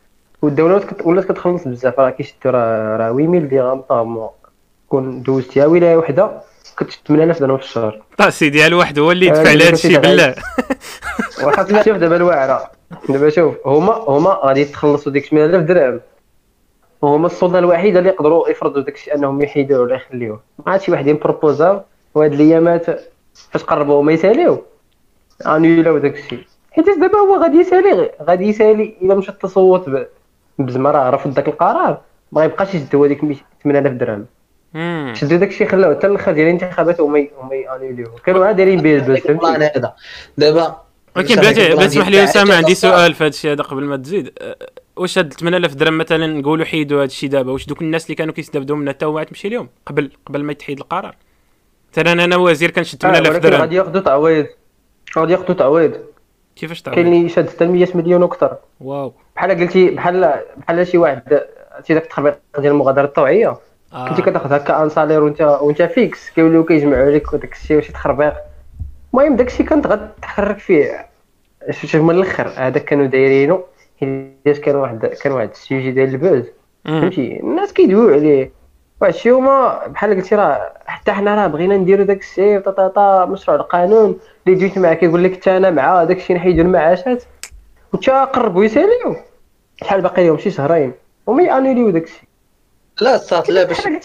والدولة ولات كت- ولات كتخلص بزاف. راه كيشدو راه راه 8000 درهم طا مو كون دوزتيها ولايه وحدة كتشد 8000 درهم في الشهر. طاسي ديال واحد هو اللي آه، يدفع كنتي الشيء تعيش. بالله. وخاصك تشوف دابا الواعره دابا شوف هما هما غادي يتخلصوا ديك 8000 درهم. وهما السلطة الوحيدة اللي يقدروا يفرضوا داك الشيء أنهم يحيدوه ولا يخليوه. ما عاد شي واحد يبروبوزاو وهاد الأيامات فاش قربوا هما يساليو. انيولاو داك الشيء حيت دابا هو غادي يسالي غادي يسالي إلا مشى التصوت ب- بزما راه رفض داك القرار. ما غيبقاش يشد هو ديك 8000 درهم. شدوا داك الشيء خلاوه حتى الآخر ديال الانتخابات هما هما يانيوليوه كانوا عاد دايرين به البلان فهمتي؟ هذا. دابا ولكن بلاتي بلا تسمح لي اسامه عندي سؤال في هذا الشيء هذا قبل ما تزيد. أه، واش هاد 8000 درهم مثلا نقولوا حيدوا هذا الشيء دابا؟ واش دوك الناس اللي كانوا كيستافدوا منها حتى هما تمشي لهم قبل قبل ما يتحيد القرار؟ مثلا أنا وزير كنشد آه، 8000 ولكن درهم. غادي ياخذوا تعويض. غادي ياخذوا تعويض. كيفاش كاين تعرف اللي شاد حتى 100 مليون وأكثر. واو. بحال قلتي بحال بحال شي واحد شي داك التخبيط ديال المغادرة الطوعيه كنتي آه. كتاخذ هكا un salaire وانت وانت fixe كيوليو كيجمعوا عليك وداك الشيء وشي تخربيق. المهم داك الشيء كنت غتحرك فيه. شوف من الآخر هذاك كانوا دايرينو. حيت كان واحد كان واحد السيجي ديال buzz. فهمتي؟ الناس كيدويو عليه. واحد الشيء هما بحال قلتي راه حتى حنا راه بغينا نديرو داك الشيء طا طا طا مشروع القانون. اللي جيت معاه كيقول لك حتى أنا مع داك الشيء نحيدو المعاشات وانت قربوا يساليو. شحال باقي لهم شي شهرين. هما يـ annuler يو داك الشيء لا صات لا باش واحد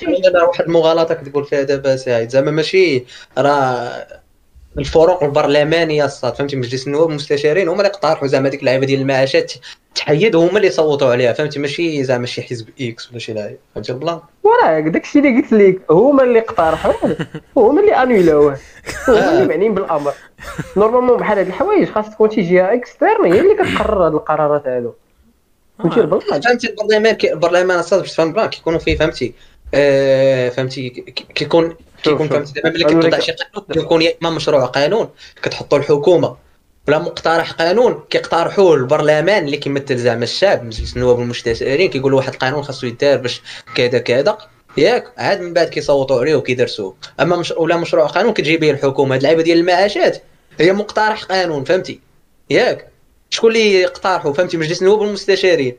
المغالطه كتقول فيها دابا سعيد زعما ماشي راه الفروق البرلمانية الصاد فهمتي؟ مجلس النواب والمستشارين هما اللي اقترحوا زعما ديك اللعيبة ديال المعاشات. تحيد هما اللي صوتوا عليها فهمتي؟ ماشي زعما شي حزب X ولا شي لعيبه فهمتي؟ البلان وراه داك الشيء اللي قلت لك هما اللي اقترحوا هما اللي annulé وه هما اللي معنيين بالأمر. normalement بحال هاد الحوايج خاص تكون شي جهة externe هي اللي كتقرر هاد القرارات هادو. فهمتي البلان فهمتي البرلمان البرلمان الصاد باش تفهم بلان كيكونوا فيه فهمتي؟ آه فهمتي؟ كي- كيكون كيكون. فهمتي؟ دابا ملي كتوضع شي قانون كيكون يا اما مشروع قانون كتحطوا الحكومة. ولا مقترح قانون كيقترحوه البرلمان اللي كيمثل زعما الشعب مجلس النواب والمستشارين كيقولوا واحد القانون خاصو يدار باش كذا كذا. ياك عاد من بعد كيصوتوا عليه وكيدرسوه. أما مش ولا مشروع قانون كتجي به الحكومة. هاد اللعيبة ديال المعاشات هي مقترح قانون فهمتي؟ ياك. شكون اللي اقترحوا فهمتي؟ مجلس النواب والمستشارين.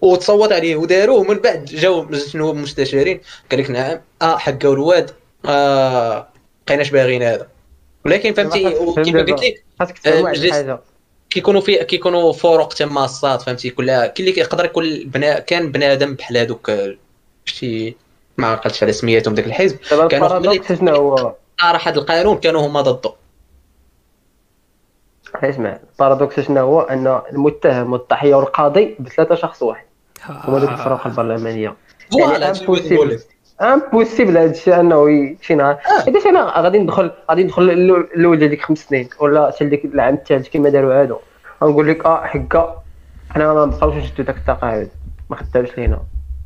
وتصوت عليه وداروه ومن بعد جاو مجلس النواب والمستشارين. قال لك نعم آه حقوا الواد آه بقيناش باغيين هذا. ولكن فهمتي فهمت كيما. قلت لك مجلس- الحاجة كيكونوا في كيكونوا فروق تما الصاد فهمتي؟ كل كاين اللي كيقدر يكون بنا كان بنادم بحال هذوك آه، شي ما عقلتش على سميتهم داك الحزب. كانوا شنو هو اقترح هذا القانون كانوا هما ضده. اسمع ال paradoxe شنو هو؟ أن المتهم والضحيه والقاضي بثلاثة شخص واحد. هما دوك الفروق البرلمانية. voilà يعني لك. impossible هذا الشيء أنه شي نهار حيت أنا غادي ندخل غادي ندخل الأول- الأول ديال ديك خمس سنين ولا حتى ديك العام الثالث كما داروا هادو غنقول لك آه حكا حنا ما نبقاوش نشدو داك التقاعد ما خدامش لينا.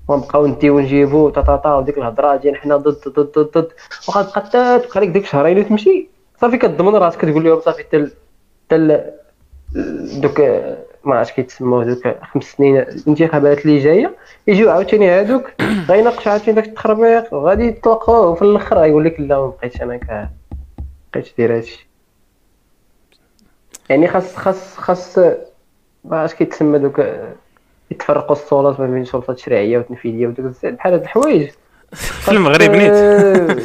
ونبقاو نديو ونجيبو طاطا وديك الهضرة ديال حنا ضد ضد ضد ضد. وغتبقى تبقى لك ديك شهرين وتمشي. صافي كتضمن راسك كتقول لهم صافي تل تل دوك ما عرفتش كيتسموا دوك خمس سنين الانتخابات اللي جاية يجيو عاوتاني هادوك غيناقشوا عاوتاني داك التخربيق وغادي يطلقوا وفي الأخر غيقول لك لا ما بقيتش أنا كا بقيتش داير هادشي يعني خاص خاص خاص ما عرفتش كيتسمى دوك يتفرقوا السلطات ما بين سلطه تشريعيه وتنفيذيه ودوك بحال هاد الحوايج. في المغرب نيت. آه،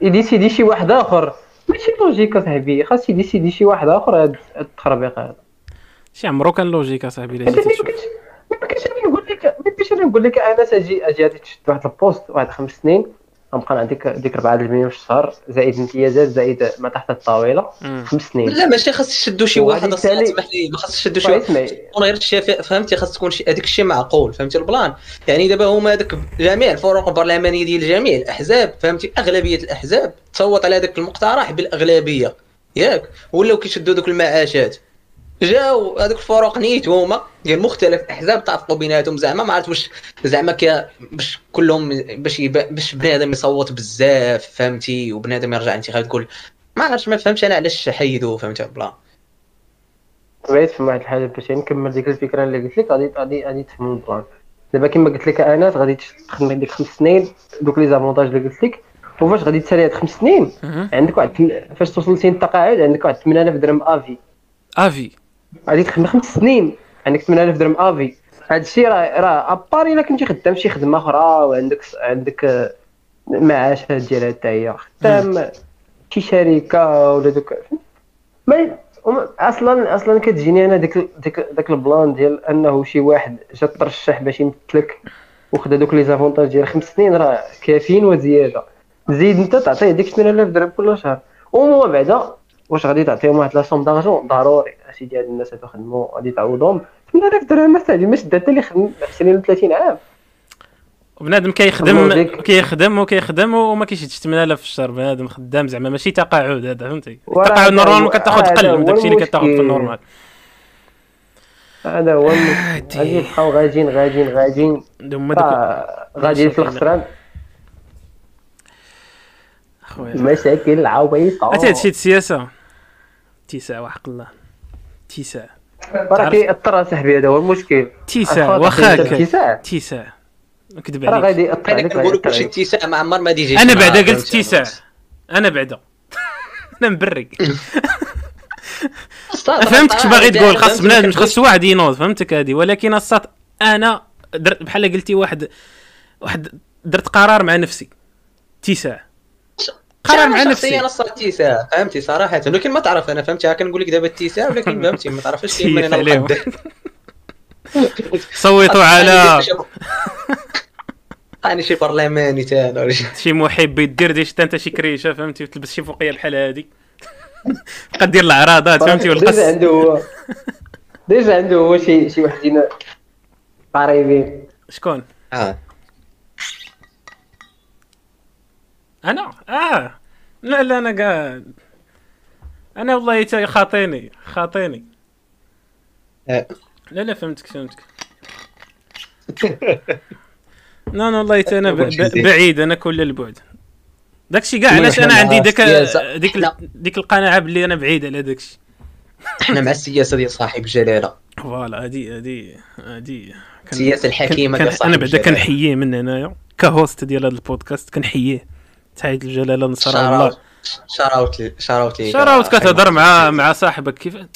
يـ décider شي واحد آخر. ماشي logique أصاحبي. خاص يـ décider شي واحد آخر هاد التخربيق هذا. شي عمرو كان logique أصاحبي ما كنتش أنا نقول لك ما كنتش أنا نقول لك أنا ساجي أجي غادي تشد واحد ال poste واحد خمس سنين. غنبقى عندك ديك 4 المليون في الشهر زائد امتيازات زائد ما تحت الطاولة. خمس سنين. لا ماشي خاص يشدوا شي واحد اسمح لي. ما خاص يشدوا شي واحد. اسمعي تكون غير الشفاء فهمتي؟ خاص تكون هذاك الشيء معقول فهمتي البلان؟ يعني دابا هما هذاك جميع الفروق البرلمانية ديال جميع الأحزاب فهمتي؟ أغلبية الأحزاب تصوت على هذاك المقترح بالأغلبية. ياك؟ ولاو كيشدوا دوك المعاشات. جاو هذوك الفروق نيت هما ديال مختلف الاحزاب تعرفوا بيناتهم. زعما ما عرفت واش زعما كي باش كلهم باش باش بنادم يصوت بزاف فهمتي؟ وبنادم يرجع انتخابات تقول ما عرفتش ما فهمتش أنا علاش حيدوا فهمتي البلان بغيت في واحد الحاجة باش نكمل ديك الفكرة اللي قلت لك غادي غادي غادي تفهم البلان دابا كما قلت لك أنا غادي تخدم ديك خمس سنين. دوك les avantages اللي قلت لك. وفاش غادي تسالي هاد خمس سنين. عندك واحد فاش توصل لسن التقاعد عندك واحد 8000 درهم à vie. à vie. غادي تخدم خمس سنين. عندك 8000 درهم à vie. هاد الشيء راه راه à part إلا كنتي خدام شي خدمة أخرى وعندك عندك آه، معاشات ديالها حتى هي. خدام شي شركة ولا دوك ما أصلا أصلا كتجيني أنا ديك ديك داك البلان ديال أنه شي واحد جا ترشح باش يمثلك وخدا دوك les avantages ديال خمس سنين راه كافيين وزيادة. زيد أنت تعطيه ديك 8000 درهم كل شهر. ومن بعدا واش غادي تعطيهم واحد la somme d'argent؟ ضروري. اسيدي هاد الناس هادو خدموا غادي تعوضهم 8000 درهم ما ساهل ما شد حتى اللي خدم 20 ولا 30 عام. بنادم كيخدم. كيخدم وكيخدم وما كيشدش 8000 في الشهر. بنادم خدام زعما ماشي تقاعد هذا فهمتي؟ التقاعد هو- كتاخذ قل من داكشي اللي كتاخذ في. النورمال. هذا هو. غادي يبقاو غاديين غاديين غاديين غادي في الخسران. خويا مشاكل عويصة. عرفتي هادشي السياسة. اتساع وحق الله. اتساع راه كيأثر صاحبي هذا هو المشكل. اتساع أخاطر واخا كيدير اتساع اتساع نكذب راه عليك. غادي يأثر أنا عليك كنقول لك غادي واش ما عمر ما دي يجي أنا بعدا قلت اتساع أنا بعدا. أنا مبرق. فهمت كش باغي تقول؟ خاص بنادم خاص واحد ينوض. فهمتك هذه ولكن الصات أنا درت بحال قلتي واحد واحد درت قرار مع نفسي. اتساع قرار مع نفسي. أنا صار اتساع فهمتي صراحة. ولكن ما تعرف أنا فهمتي ها كنقول لك دابا اتساع ولكن فهمتي ما تعرفش كيف أنا صوتوا على أنا شي برلماني تا أنا ولا شي- محب يدير دي شتا أنت شي كريشه فهمتي؟ وتلبس شي فوقية بحال هادي. بقى دير العراضات فهمتي؟ ديجا والقص عنده هو ديجا عنده هو شي شي وحدين قريبين. شكون؟ آه. أنا؟ آه. لا لا أنا قاعد أنا والله تا خاطيني خاطيني. آه. لا لا فهمتك فهمتك. لا لا والله تا أنا ب- ب- بعيد أنا كل البعد داكشي كاع علاش أنا عندي داك. ديك ديك القناعة باللي أنا بعيد على داكشي. إحنا مع السياسة ديال صاحب الجلاله فوالا هادي هادي هادي. السياسة الحكيمة ديال صاحب أنا بعدا. كنحييه من هنايا كهوست ديال هذا البودكاست كنحييه. تحية الجلالة نصر الله. شاراوت لي شاراوت لي. شراوت كتهضر مع مع صاحبك. كيف هذا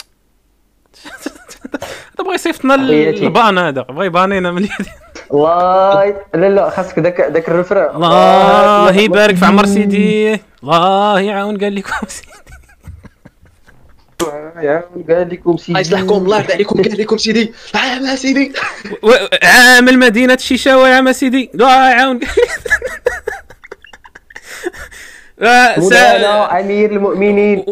بغى يصيفطنا. البان هذا؟ بغى يبانينا من يدي الله لا لا خاصك داك داك الرفران الله يبارك في عمر سيدي. الله يعاون قال لكم سيدي. يا قال لكم سيدي. الله يصلحكم الله يرضى عليكم قال لكم سيدي. عام سيدي. مدينة الشيشاوة يا عم سيدي. الله يعاون مولانا أمير المؤمنين.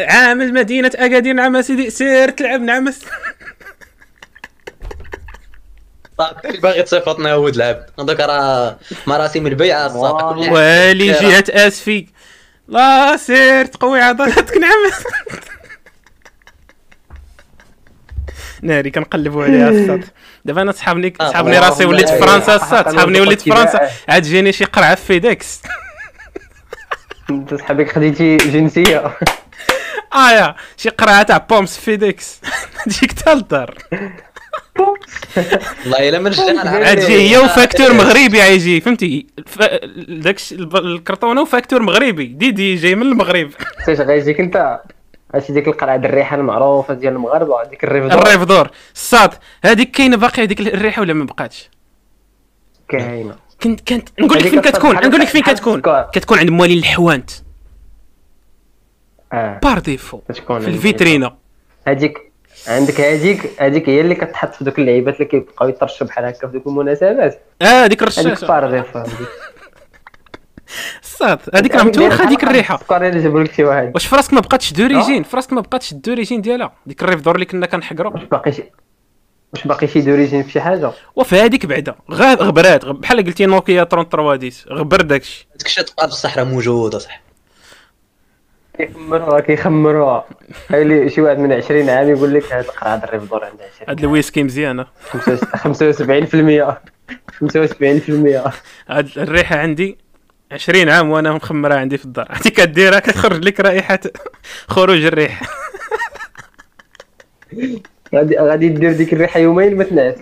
عامل مدينة أكادير نعم سيدي. سير تلعب نعم. اللي باغي تصيفطنا ولد العبد هذاك راه مراسم البيعة الصاد حاجة. والي جهة أسفي. لا سير تقوي عضلاتك نعم ناري كنقلبوا عليها الساط دابا أنا صحابني آه، صحابني راسي وليت في والله فرنسا حقا صحابني وليت في فرنسا. عاد جيني شي قرعة في فيديكس. انت صحابك خديتي جنسية. آه يا شي قرعه تاع بومس في فيديكس. تجيك تا للدار والله إلا من الجهه عاد جي هي وفاكتور مغربي عيجي فهمتي؟ الب- الكرتونة وفاكتور مغربي. ديدي جاي من المغرب. اش غيجيك انت. هادشي ديك القلعه ديال الريحة المعروفة ديال المغاربة ديك الريف الريف دور. الساط هذيك كاينة باقي هذيك الريحة ولا ما بقاتش؟ كاينة. كنت كانت نقول لك هذيك فين كتكون. نقول لك فين كتكون. كتكون عند موالين الحوانت. آه. بار ديفو في الفيترينا. هذيك عندك هذيك هذيك هي اللي كتحط في دوك اللعيبات اللي كيبقاو يطرشوا بحال هكا في دوك المناسبات. آه هذيك الرشاشة. بارغيف الساط هذيك راه متوخه ديك الريحة. السكر اللي جابوا لك شي واحد. واش فراسك ما بقاتش دوريجين فراسك ما بقاتش الدوريجين ديالها. ديك الريف دور اللي كنا كنحقروا واش باقي واش باقي شي d'origine في شي حاجة؟ وفي هذيك بعدا غبرات. بحال قلتي نوكيا 33 dix غبر داكشي. داك الشيء تبقى في الصحراء موجودة صح. كيخمروها كيخمروها. هاي اللي شي واحد من 20 عام يقول لك هاد القرعة ال Rêve d'Or عندها شي هاد الويسكي مزيانة. 75% 75% هاد الريحة عندي 20 عام وأنا مخمرها عندي في الدار. عرفتي كديرها كتخرج لك رائحة خروج الريح. غادي غادي دير ديك الريحة يومين ما تنعس.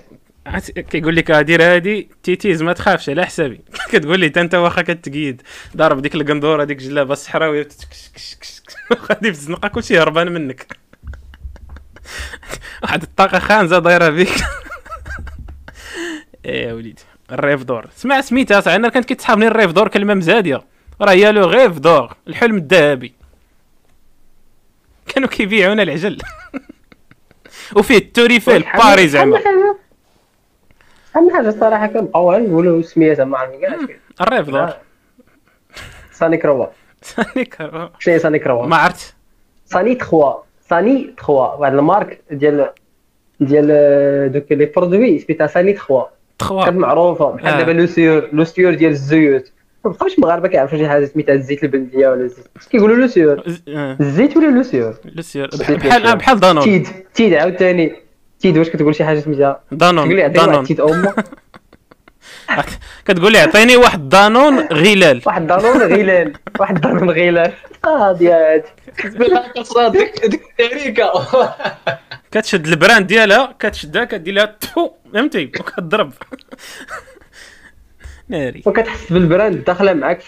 كيقول لك دير هادي تيتيز ما تخافش على حسابي. كتقول لي انت واخا كتقيد ضارب ديك القندورة ديك الجلابة الصحراوية. غادي في الزنقه كلشي هربان منك. واحد الطاقة خانزة دايرة بيك إيه وليدي ال Rêve d'Or. سمع سميتها صح؟ أنا كانت كتسحبني ال Rêve d'Or كلمة مزادية. راه هي le Rêve d'Or الحلم الذهبي. كانوا كيبيعونا العجل. وفيه ال tour Eiffel Paris زعما اهم حاجة الصراحه كنبقاو غير نقولوا سميتها ما عرفت كاع ال Rêve d'Or Sanicroix. سانيك شنو هي Sanicroix؟ ما عرفت. Sanicroix. Sanicroix. واحد ال marque ديال ديال دوك les produits سميتها Sanicroix. تخوا. كانت معروفه بحال آه. دابا لو سيور لو سيور ديال الزيوت. ما بقاوش المغاربه كيعرفوا شي حاجة سميتها الزيت البلديه ولا الزيت. كيقولوا لو سيور آه، الزيت ولا لو سيور لوسيور بحال آه، بحال دانون. تيد. تيد عاوتاني. تيد واش كتقول شي حاجة سميتها؟ دانون. تقول لي عطيني دانون. تيد أمه. كتقول لي عطيني واحد دانون غلال. واحد دانون غيلان واحد دانون آه ديال بالله كتصاد ديك ديك التريكه كتشد ال brand ديالها كتشدها كدير لها تفو فهمتي؟ وكتضرب. ناري. وكتحس بال brand داخله معاك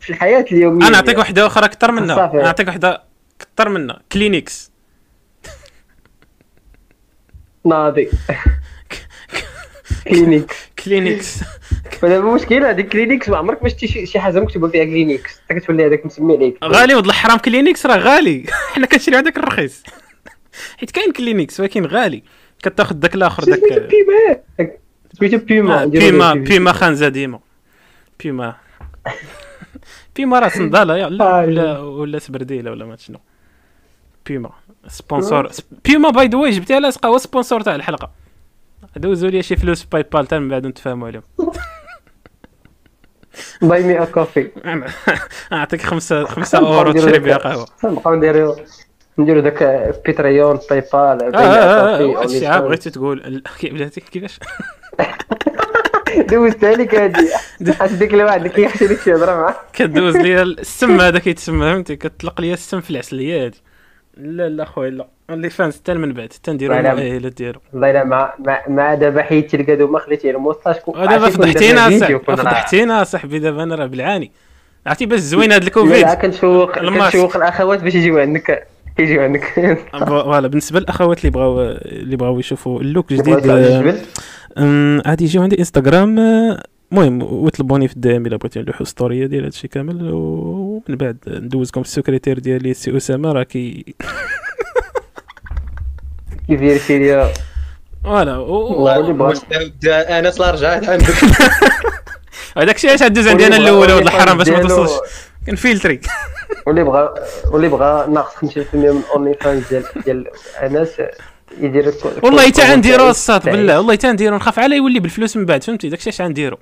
في الحياة اليومية. أنا نعطيك واحدة أخرى أكثر منها. نعطيك واحدة أكثر منها. كلينيكس ناضي. كلينيك كلينيكس فدابا المشكل هذيك كلينيكس ما عمرك ما شتي شي- حاجة مكتوبه فيها كلينيكس أنت كتولي هذاك مسمي عليك. غالي ولد الحرام كلينيكس راه غالي. حنا كنشريو هذاك الرخيص. حيت كاين كلينيكس ولكن غالي. كتاخذ داك الآخر داك سميتو بيما آه، Puma Puma خانزه ديما Puma Puma راه صنداله لا آه، ولا ولا سبرديلة ولا ما شنو. Puma sponsor Puma by the way جبتها لاصقة؟ هو sponsor تاع الحلقة. دوزوا لي شي فلوس PayPal من بعد نتفاهموا عليهم. باي مي ا كوفي نعطيك خمسة خمسة أورو تشري بها قهوة. نبقاو نديرو نديرو داك بيتريون باي بال آه آه آه عا بغيتي تقول بلاتي كيفاش؟ دوزتها لك هادي. حيت ديك الواحد اللي كيحشي لك شي هضره معاه. كدوز لي السم هذا كيتسمى فهمتي؟ كتطلق لي السم في العسلية هادي. لا لا خويا لا. اللي فانس حتى من بعد حتى نديرو لا، لا. المؤهلات ديالو والله إلا مع مع, دابا حيدتي ال cadeau ما خليتيه ال moustache كون دابا فضحتينا فضحتينا صاحبي دابا أنا راه بالعاني. عرفتي باش زوين هاد لا الكوفيد. لا كنشوق. كنشوق الأخوات باش يجيو عندك. كيجيو عندك. voilà بالنسبة للأخوات اللي بغاو اللي بغاو يشوفوا ال look جديد يطلعوا آه، عادي يجيو عندي انستغرام آه، المهم وطلبوني في ال DM إلا بغيتو نلوحوا story ديال هادشي كامل ومن بعد ندوزكم في السكرتير ديالي سي أسامة راه كي كيف يرشي ليا. فوالا والله اللي بغا. مستعد انس لا رجعت عندك. هذاك الشيء علاش دوز عندي أنا الاولى ولد الحرام باش ما توصلش. كنفيلتري واللي بغا واللي بغا ناقص 5% من اونلي فانز ديال ديال انس يدير والله حتى غنديرو الصاد. بالله والله حتى نديرو نخاف عليه يولي بالفلوس من بعد فهمتي؟ داكشي اش غنديرو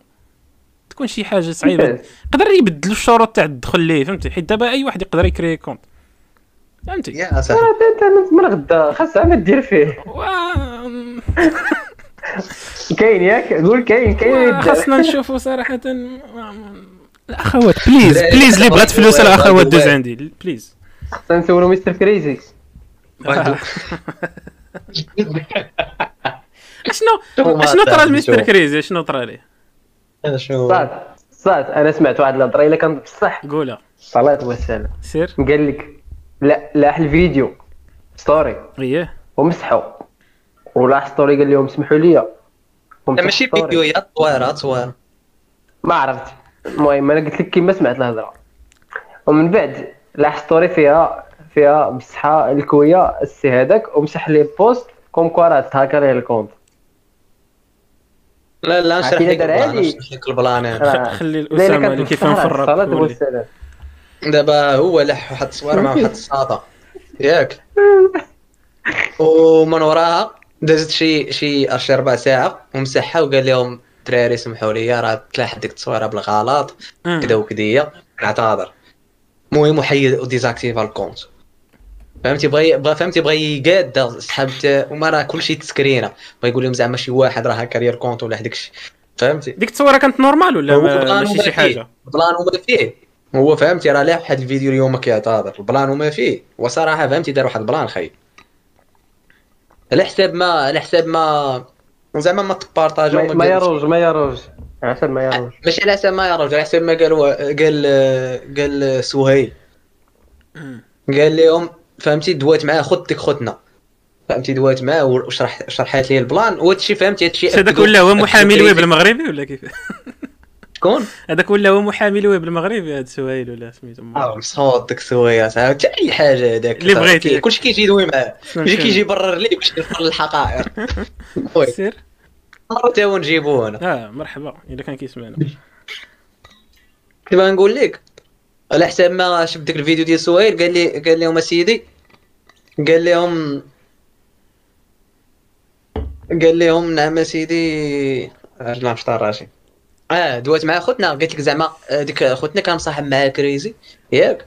تكون شي حاجة صعيبة. يقدر يبدلوا الشروط تاع الدخل ليه فهمتي؟ حيت دابا أي واحد يقدر يكري كونت. فهمتي؟ يا صاحبي. انت من غدا. خاص عام دير فيه. كاين ياك؟ قول كاين كاين خاصنا نشوفوا صراحة. الأخوات please please اللي بغات فلوس لا، لا، الاخوات لا، دوز. عندي please خصنا نسولو Mr. Crazy. آه. شنو شنو طرا تعرف ل Mr. شوف. Crazy؟ شنو طرا ليه؟ هذا شنو صاد صاد أنا سمعت واحد الهضره الا كان بصح. قولها. صلاة والسلام. سير. قال لك لا لاح الفيديو ستوري اييه ومسحوا ولاح ستوري قال لهم سمحوا لي. ماشي ستوري. فيديوهات تصويرات تصوير ما عرفت. المهم أنا قلت لك كيما سمعت الهضرة. ومن بعد لاح ستوري فيها فيها مسحة الكوية السي هذاك ومسح لي بوست كوم كوا راه تهاكر ليه الكونت. لا لا نشرح لك البلان. نشرح لك خلي كانت اللي كيف نفرق. دابا هو لح واحد التصوير مع واحد الساطة. ياك. ومن وراها دازت شي شي ربع ساعة ومسحها وقال لهم الدراري سمحوا لي راه تلاحظ ديك التصويره بالغلط. مم. كذا وكذية. نعتذر المهم وحيد وديزاكتيفا ال compte. فهمتي بغى بغى فهمتي بغى يقاد سحبت وما راه كلشي تسكرينه. بغى يقول لهم زعما شي واحد راه هكا ديال ال compte ولا الشيء فهمتي ديك التصويره كانت normal ولا ماشي شي. حاجة؟ ال plan وما فيه. هو فهمتي راه لاح واحد الفيديو اليوم كيعتذر ال plan وما فيه. وصراحة فهمتي دار واحد ال plan خي على حساب ما على حساب ما زعما ما تبارطاجو ما ما يروج ما يروج. عشان ما يروج. ماشي على حساب ما رجل على حساب ما قال قال قال سهيل. قال لهم فهمتي دوات معاه خد ديك خدنا فهمتي دوات معاه وشرح شرحات لي البلان وهادشي فهمتي هادشي هذاك ولا هو محامي الويب. المغربي ولا كيف؟ شكون؟ هذاك ولا هو محامي الويب المغربي هذا سهيل ولا سميتو؟ آه مصوت ديك السويات حتى أي حاجة هذاك. اللي بغيتي. كلشي كيجي يدوي معاه. يجي؟ كيجي يبرر لي باش يدخل الحقائق. oui. سير. تا هو نجيبو هنا آه مرحبا. اذا كان كيسمعنا. كنت باغي نقول لك على حساب ما شفت ديك الفيديو ديال سهيل قال لي قال لهم أسيدي. قال لهم قال لهم نعم أسيدي. رجل مش راسي آه دوات مع خوتنا قالت لك زعما آه، ديك خوتنا كان مصاحب مع كريزي ياك؟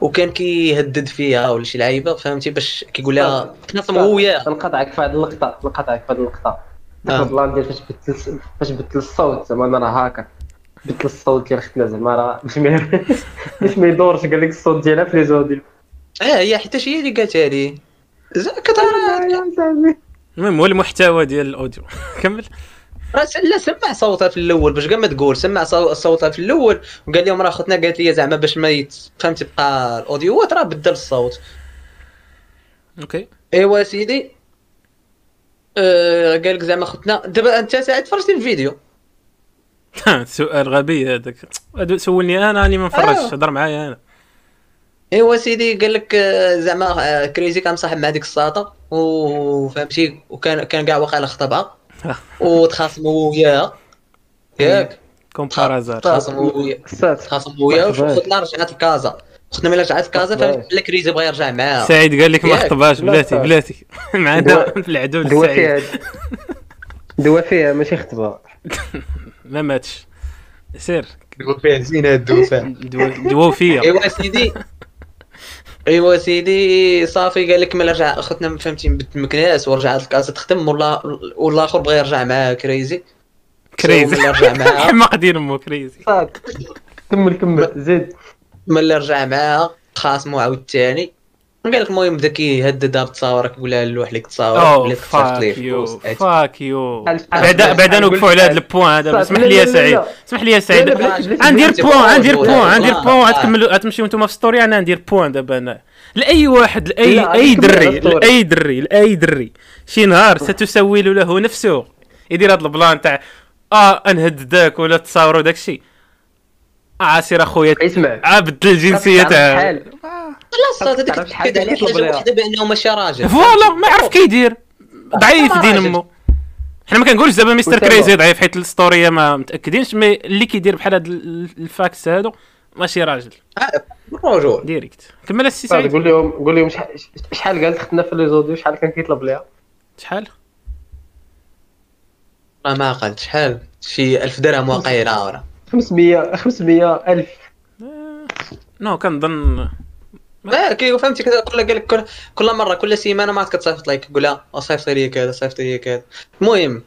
وكان كيهدد فيها ولا شي لعيبة فهمتي؟ باش كيقول لها تنظم هو وياها نقطعك في هذه اللقطة نقطعك في هذه اللقطة. ديك آه. ال plan ديال فاش بدل فاش بدل الصوت زعما أنا راه هاكا بدل الصوت ديال ختنا زعما راه باش ما باش ما يدورش قال لك الصوت ديالها في les audios آه هي حتى شي هي اللي قالتها لي زعما كتعرف المهم هو المحتوى ديال ال audio. كمل. لا سمع صوتها في الأول باش كاع ما تقول سمع صو- صوتها في الأول وقال لهم راه خوتنا قالت لي زعما باش ما يت... فهمتي بقى الاوديوات راه بدل الصوت. OK. إيوا سيدي. آه قال لك زعما خوتنا دابا أنت ساعد فرجتي الفيديو. سؤال غبي هذاك. سولني أنا راني ما نفرجش آه. هضر معايا أنا. إيوا سيدي قال لك آه، زعما آه، كريزي كان مصاحب مع ديك الساطة وفهمتي وكان كان كاع واقع خطبها وتخاصموا هو وياها ياك comme par hasard تخاصموا هو وياها تخاصموا وياها. وخوتنا رجعت لكازا خوتنا ملي رجعت لكازا فهمت بلا كريزي بغا يرجع معاها سعيد قال لك ما لا بلاتي. بلاتي معنا دوا- في العدو دوا سعيد فيها دوا فيها ماشي خطبه ما ماتش سير فيها زينه الدوفه دوا دوا فيا ايوا سيدي ايوا سيدي صافي قال لك ملي رجع اختنا فهمتي ما تمكناش ورجعت لكازا تخدم ولا ولا اخر بغى يرجع معاها كريزي. كريزي. رجع معاها حماق ديال امو كريزي. كمل كمل. زيد. ملي رجع معاها تخاصموا عاوتاني قال لك المهم بدا كيهددها بالتصاور كيقول لها اللي تصاور أوه اللي تصيفط ليه فاك يو فلوس فاك يو شحال- شحال- بعدا بعدا نوقفوا على هذا؟ البوان هذا اسمح لي يا سعيد. اسمح لي يا سعيد. غندير بوان غندير بوان غندير بوان. غتكملوا غتمشيو نتوما في ستوري أنا ندير بوان دابا أنا لأي واحد لاي لا، اي دري. لأي دري لأي دري. شي نهار ستسول له نفسه. يدير هذا البلان تاع آه انهددك ولا تصاوروا داك الشيء عاسر أخويا. اسمع. عبد الجنسية تعرف قال يطلب حاجة. وحده بأنه ماشي راجل. فوالا ما عرف كيدير ضعيف دين. امه حنا ما كنقولش دابا مستر. كريزي ضعيف حيت الستوريه ما متأكدينش مي اللي كيدير بحال هاد ال- الفاكس هادو ماشي راجل. رجل ديريكت. كمل السي سعيد. قول لهم قول لهم شحال قالت ختنا في لي زوديو شحال كان كيطلب ليها؟ شحال؟ راه ما قلت شحال؟ شي 1000 درهم واقيلا ورا. 500 500 ألف. non كنظن لا كي فهمتي كذا. كل قال لك كل, كل مرة كل سيمانة ما كتصيفط لك. تقول لها صيفط لي كذا صيفط لي كذا. المهم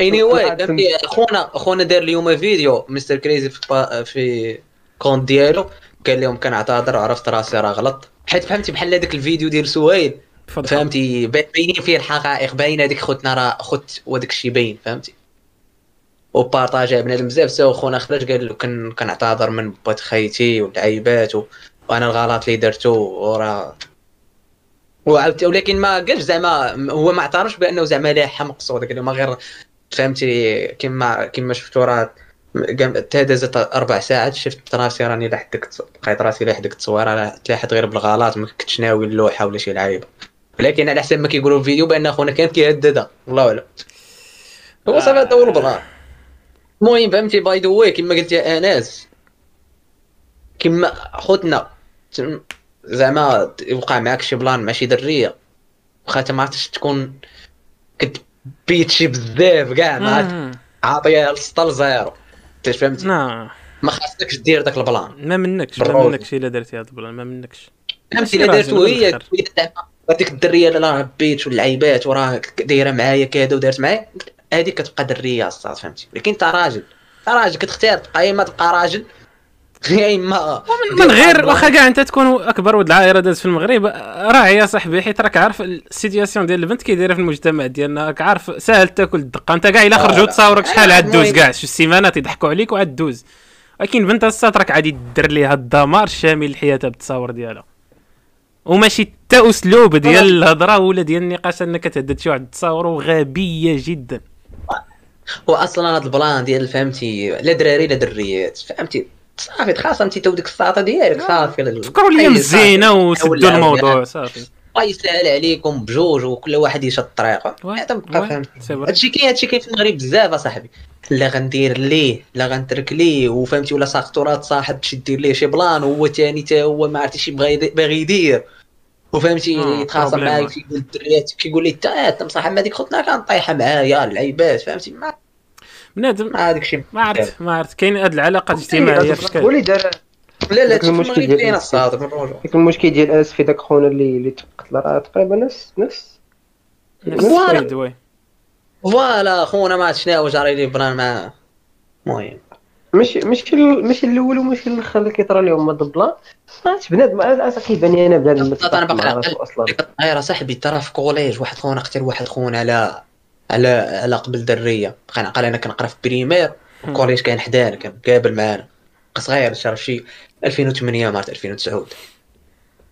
anyway اخونا أخونا دار اليوم فيديو مستر كريزي في, في compte ديالو. قال لهم كنعتذر عرفت راسي راه غلط. حيت فهمتي بحال هذاك الفيديو ديال سهيل فهمتي با- باينين فيه الحقائق باين هذيك خوتنا راه خوت وداك الشيء باين فهمتي. وبارطاجا بنادم بزاف. ساو خونا خرج قال له كن كنعتذر من بات خيتي والعيبات. وأنا الغلط اللي درتو وراه وعاودت ولكن ما قالش زعما هو ما اعترفش بأنه زعما لاحه مقصوده قال له ما غير فهمتي كما كما شفتوا راه قام تهدزت أربع ساعات شفت راسي راني ديك التص- لقيت راسي لاح ديك التصويره راه تلاحت غير بالغلط ما كنتش ناوي نلوحها ولا شي لعيبة. ولكن على حسب ما كيقولوا في الفيديو بأن خونا كان كيهددها. الله أعلم. هو صافي هذا هو ال plan المهم فهمتي by the way كما قلت يا أنس كما خوتنا زعما يوقع معاك شي plan مع شي درية. واخا انت ما عرفتش تكون كتبيتشي بزاف كاع ما. عاطيها السطل zéro انت فهمتي؟ نا ما خاصكش دير داك ال plan. ما منكش ما. منكش إلا درتي هذا ال plan ما منكش. فهمتي؟ شي إلا من هي هذيك الدرية اللي راه بيت واللعيبات وراه دايرة معايا كذا ودارت معايا هذيك كتبقى درية الصاد فهمتي؟ ولكن انت راجل انت راجل كتختار تبقى يا إما تبقى راجل يا اما من غير واخا كاع انت تكون اكبر ولد العائله داز في المغرب راعي يا صاحبي حيت راك عارف ال situation ديال البنت كي دايره في المجتمع ديالنا راك عارف ساهل تاكل الدقة. انت كاع إلا خرجوا لا. تصاورك شحال لا، عاد دوز كاع شي سيمانات يضحكوا عليك وعاد دوز. ولكن بنت السات راك عادي دير ليها الدمار الشامل لحياتها بالتصاور ديالها. وماشي حتى أسلوب ديال الهضرة ولا ديال النقاش إنك تهدد شي واحد تصاورو غبيه جدا. واصلا هاد ال plan ديال فهمتي لا دراري لا دريات فهمتي؟ صافي خلاص فهمتي تو ديك الساطه ديالك صافي. فكروا لي أي مزينه. وسدوا الموضوع صافي. الله يسهل عليكم بجوج وكل واحد يشد طريقه. هذا بقى فري. هادشي كاين هادشي كاين في المغرب بزاف أصاحبي. لا غندير ليه لا غنترك ليه وفهمتي ولا ساقطو راه تصاحب باش دير ليه شي plan وهو تاني تا هو ما عرفتي شي باغي يدير. وفهمتي آه، يتخاصم. معاك كيقول الدريات كيقول لي انت انت مصاحب مع ديك خوتنا كنطيحها معايا اللعيبات فهمتي. ما بنادم. ما هذاك الشيء ما عرفت ما عرفت. كاين هاد العلاقات الاجتماعية في شكل اللي دار لا لا المشكل ديال كاين الناس. الصاد بالرجوع ديك المشكل ديال أنس في داك خونا اللي اللي تقتل. راه تقريبا نفس نفس. فوالا. فوالا خونا ما عرفت شنو جاري لي plan معاه المهم ماشي ماشي ماشي الأول وماشي الأخر اللي كيطرى لهم هاد ال plan ما عرفتش بنادم أنا كيبان لي أنا بنادم ما باقي. أصلا. غير صاحبي ترى في collège واحد خونا قتل واحد خونا على على على قبل دريه بقى نعقل أنا كنقرأ في primaire. ال collège كان حدانا كان قابل معانا. صغير شرف شي. 2008 مارت 2009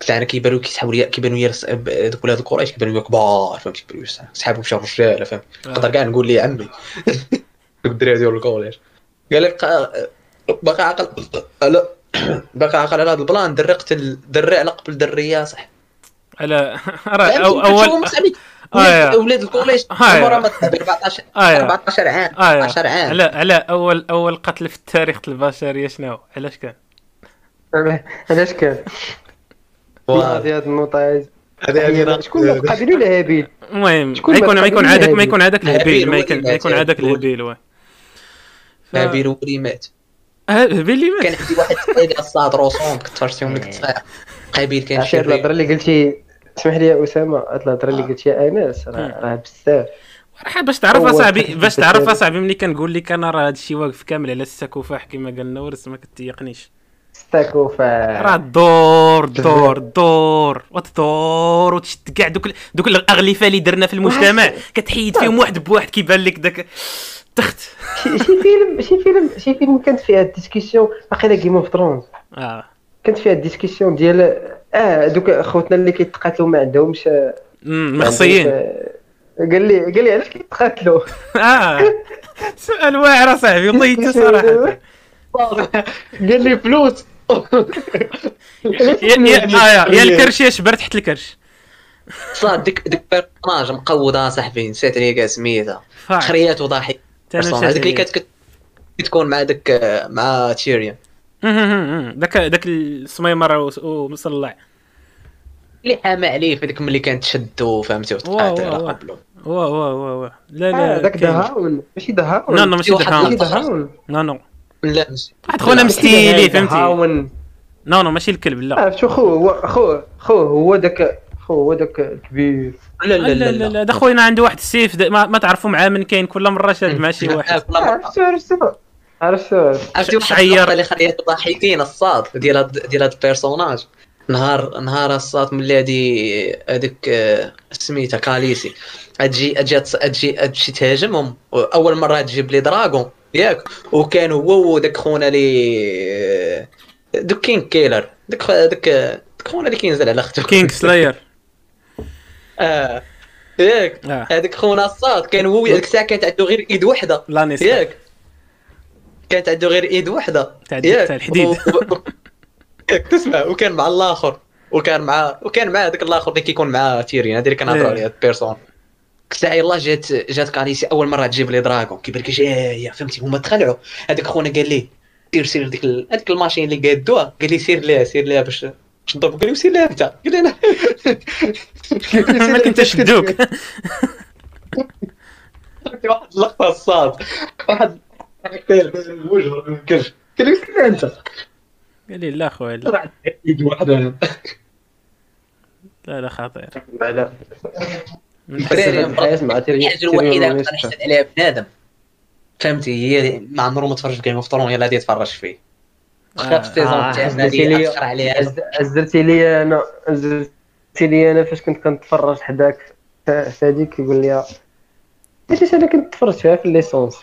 قلت أنا كيبانو كيسحبوا لي كيبانو لي رس- ب- دوك ولاد ال collège كيبانو لي كبار فهمتي كيبانو لي سحابهم شي رجاله فهمت. نقدر كاع نقول لي عمي. دوك الدراري ديال ال collège قال لك آه، باقي عاقل لا باقي عاقل على هذا ال plan. دري قتل دري على قبل دريه صح. على راه آه،. اول أولاد الكوليج. يا. عمرها ما تحب 14 آه، يا. 14 عام. آه يا. 14 عام. على على اول أول قتل في التاريخ البشريه شنو علاش كان؟ علاش كان؟ هذه هاد هذه شكون قابيل ولا هابيل؟ المهم شكون ما يكون ما ما يكون عندك ما؟ يكون عندك الهبيل ما يكون ما يكون اللي- الهبيل واه هابيل هو اللي مات. الهبيل اللي مات. كان عندي واحد سيدي الصاد روسون إيه. لك صغير قابيل كان هاد الهضره اللي قلتي اسمح لي يا أسامة؟ هاد الهضره اللي آه. قلتي يا انس راه بزاف. راه باش تعرف اصاحبي باش تعرف. أصاحبي ملي كنقول لك أنا راه هادشي واقف كامل على السكوفاح كما قال نورس ما كتيقنيش ستاكوفا راه الدور الدور الدور وتدور وتشد كاع دوك دوك الأغلفة اللي درنا في المجتمع. كتحيد فيهم واحد بواحد كيبان لك داك تخت. شي فيلم شي فيلم شي فيلم كانت فيها الديسكسيون باقي جيم اوف ثرونز آه. كانت فيها ال discussion ديال آه دوك خوتنا اللي كيتقاتلوا ما عندهمش مخصيين. قال لي قال لي علاش كيتقاتلوا؟ آه سؤال واعر أصاحبي والله صراحة. قال لي فلوس. يا يا آه يا- يا الكرش يا شبر تحت الكرش. صاد ديك ديك personnage مقوضه صاحبي نسيت هي كاع سميتها. خريات بيرسوناج. هذيك اللي كانت كت- تكون مع داك مع تيريون مم، داك داك السميمر وس- ومصلع اللي حامى عليه في ديك ملي كانت تشد فهمتي وتقاتل واو، على واو. قبله. وا وا وا وا لا آه، لا داك كاين. ذا هاون ماشي ذا هاون نو نو ماشي واحد نو نو. لا ماشي واحد خونا لا. مستيلي فهمتي. نو نو ماشي الكلب لا. عرفت شو خو هو خو خو هو داك خو هو داك الكبير لا لا لا لا دا خوينا عنده واحد السيف ما, ما تعرفوا معاه من كاين كل مرة شاد مع شي واحد. كل مرة. عرفتو عرفتو عرفتو عرفتي واحد شعير. اللقطه اللي خليت ضاحكين الصاد ديال هاد ديال هاد ال personnage نهار نهار الصاد ملي هادي هذيك آه، سميتها كاليسي. تجي تجي تجي تمشي تهاجمهم. أول مرة تجيب les dragons. ياك. وكان هو وداك خونا لي دوك king killer. داك داك داك خونا اللي كينزل على اختو kingslayer. آه. ياك. آه. هذاك خونا الصاد. كان هو ديك الساعة كانت عنده غير إيد وحدة. لانيستر ياك. كانت عنده غير إيد وحده تاع تاع الحديد. تسمع. وكان مع الآخر. وكان مع وكان مع هذاك الآخر اللي كيكون مع تيرين هذا اللي كنهضروا إيه. عليه هاد ال personnage الساعة يلاه جات جات كاليسي أول مرة تجيب les dragons. كيبان لك جاية فهمتي. هما تخلعوا. هذاك خونا قال لي سير سير ديك ال- هذيك ال machine اللي قادوها. قال لي سير ليها سير ليها باش نضرب قال لي سير ليها أنت. قال لي أنا. ما كنتش شدوك واحد اللقطة الصاد واحد الوجه يمكنش قال لي انت قال لي لا خويا لا ايد واحدة لا, لا خطير لا الحاجة الوحيده اللي نحسد عليها بنادم. فهمتي؟ هي ما عمره ما تفرج في Game of Thrones يلا غادي يتفرج فيه. واخا في السيزون تاع حسيتي ليا- هذه اثر عليها عز- عزرتي لي أنا عزرتي لي أنا فاش كنت كنتفرج حداك في هذيك يقول لي علاش أنا كنت تفرجت فيها في الليسونس؟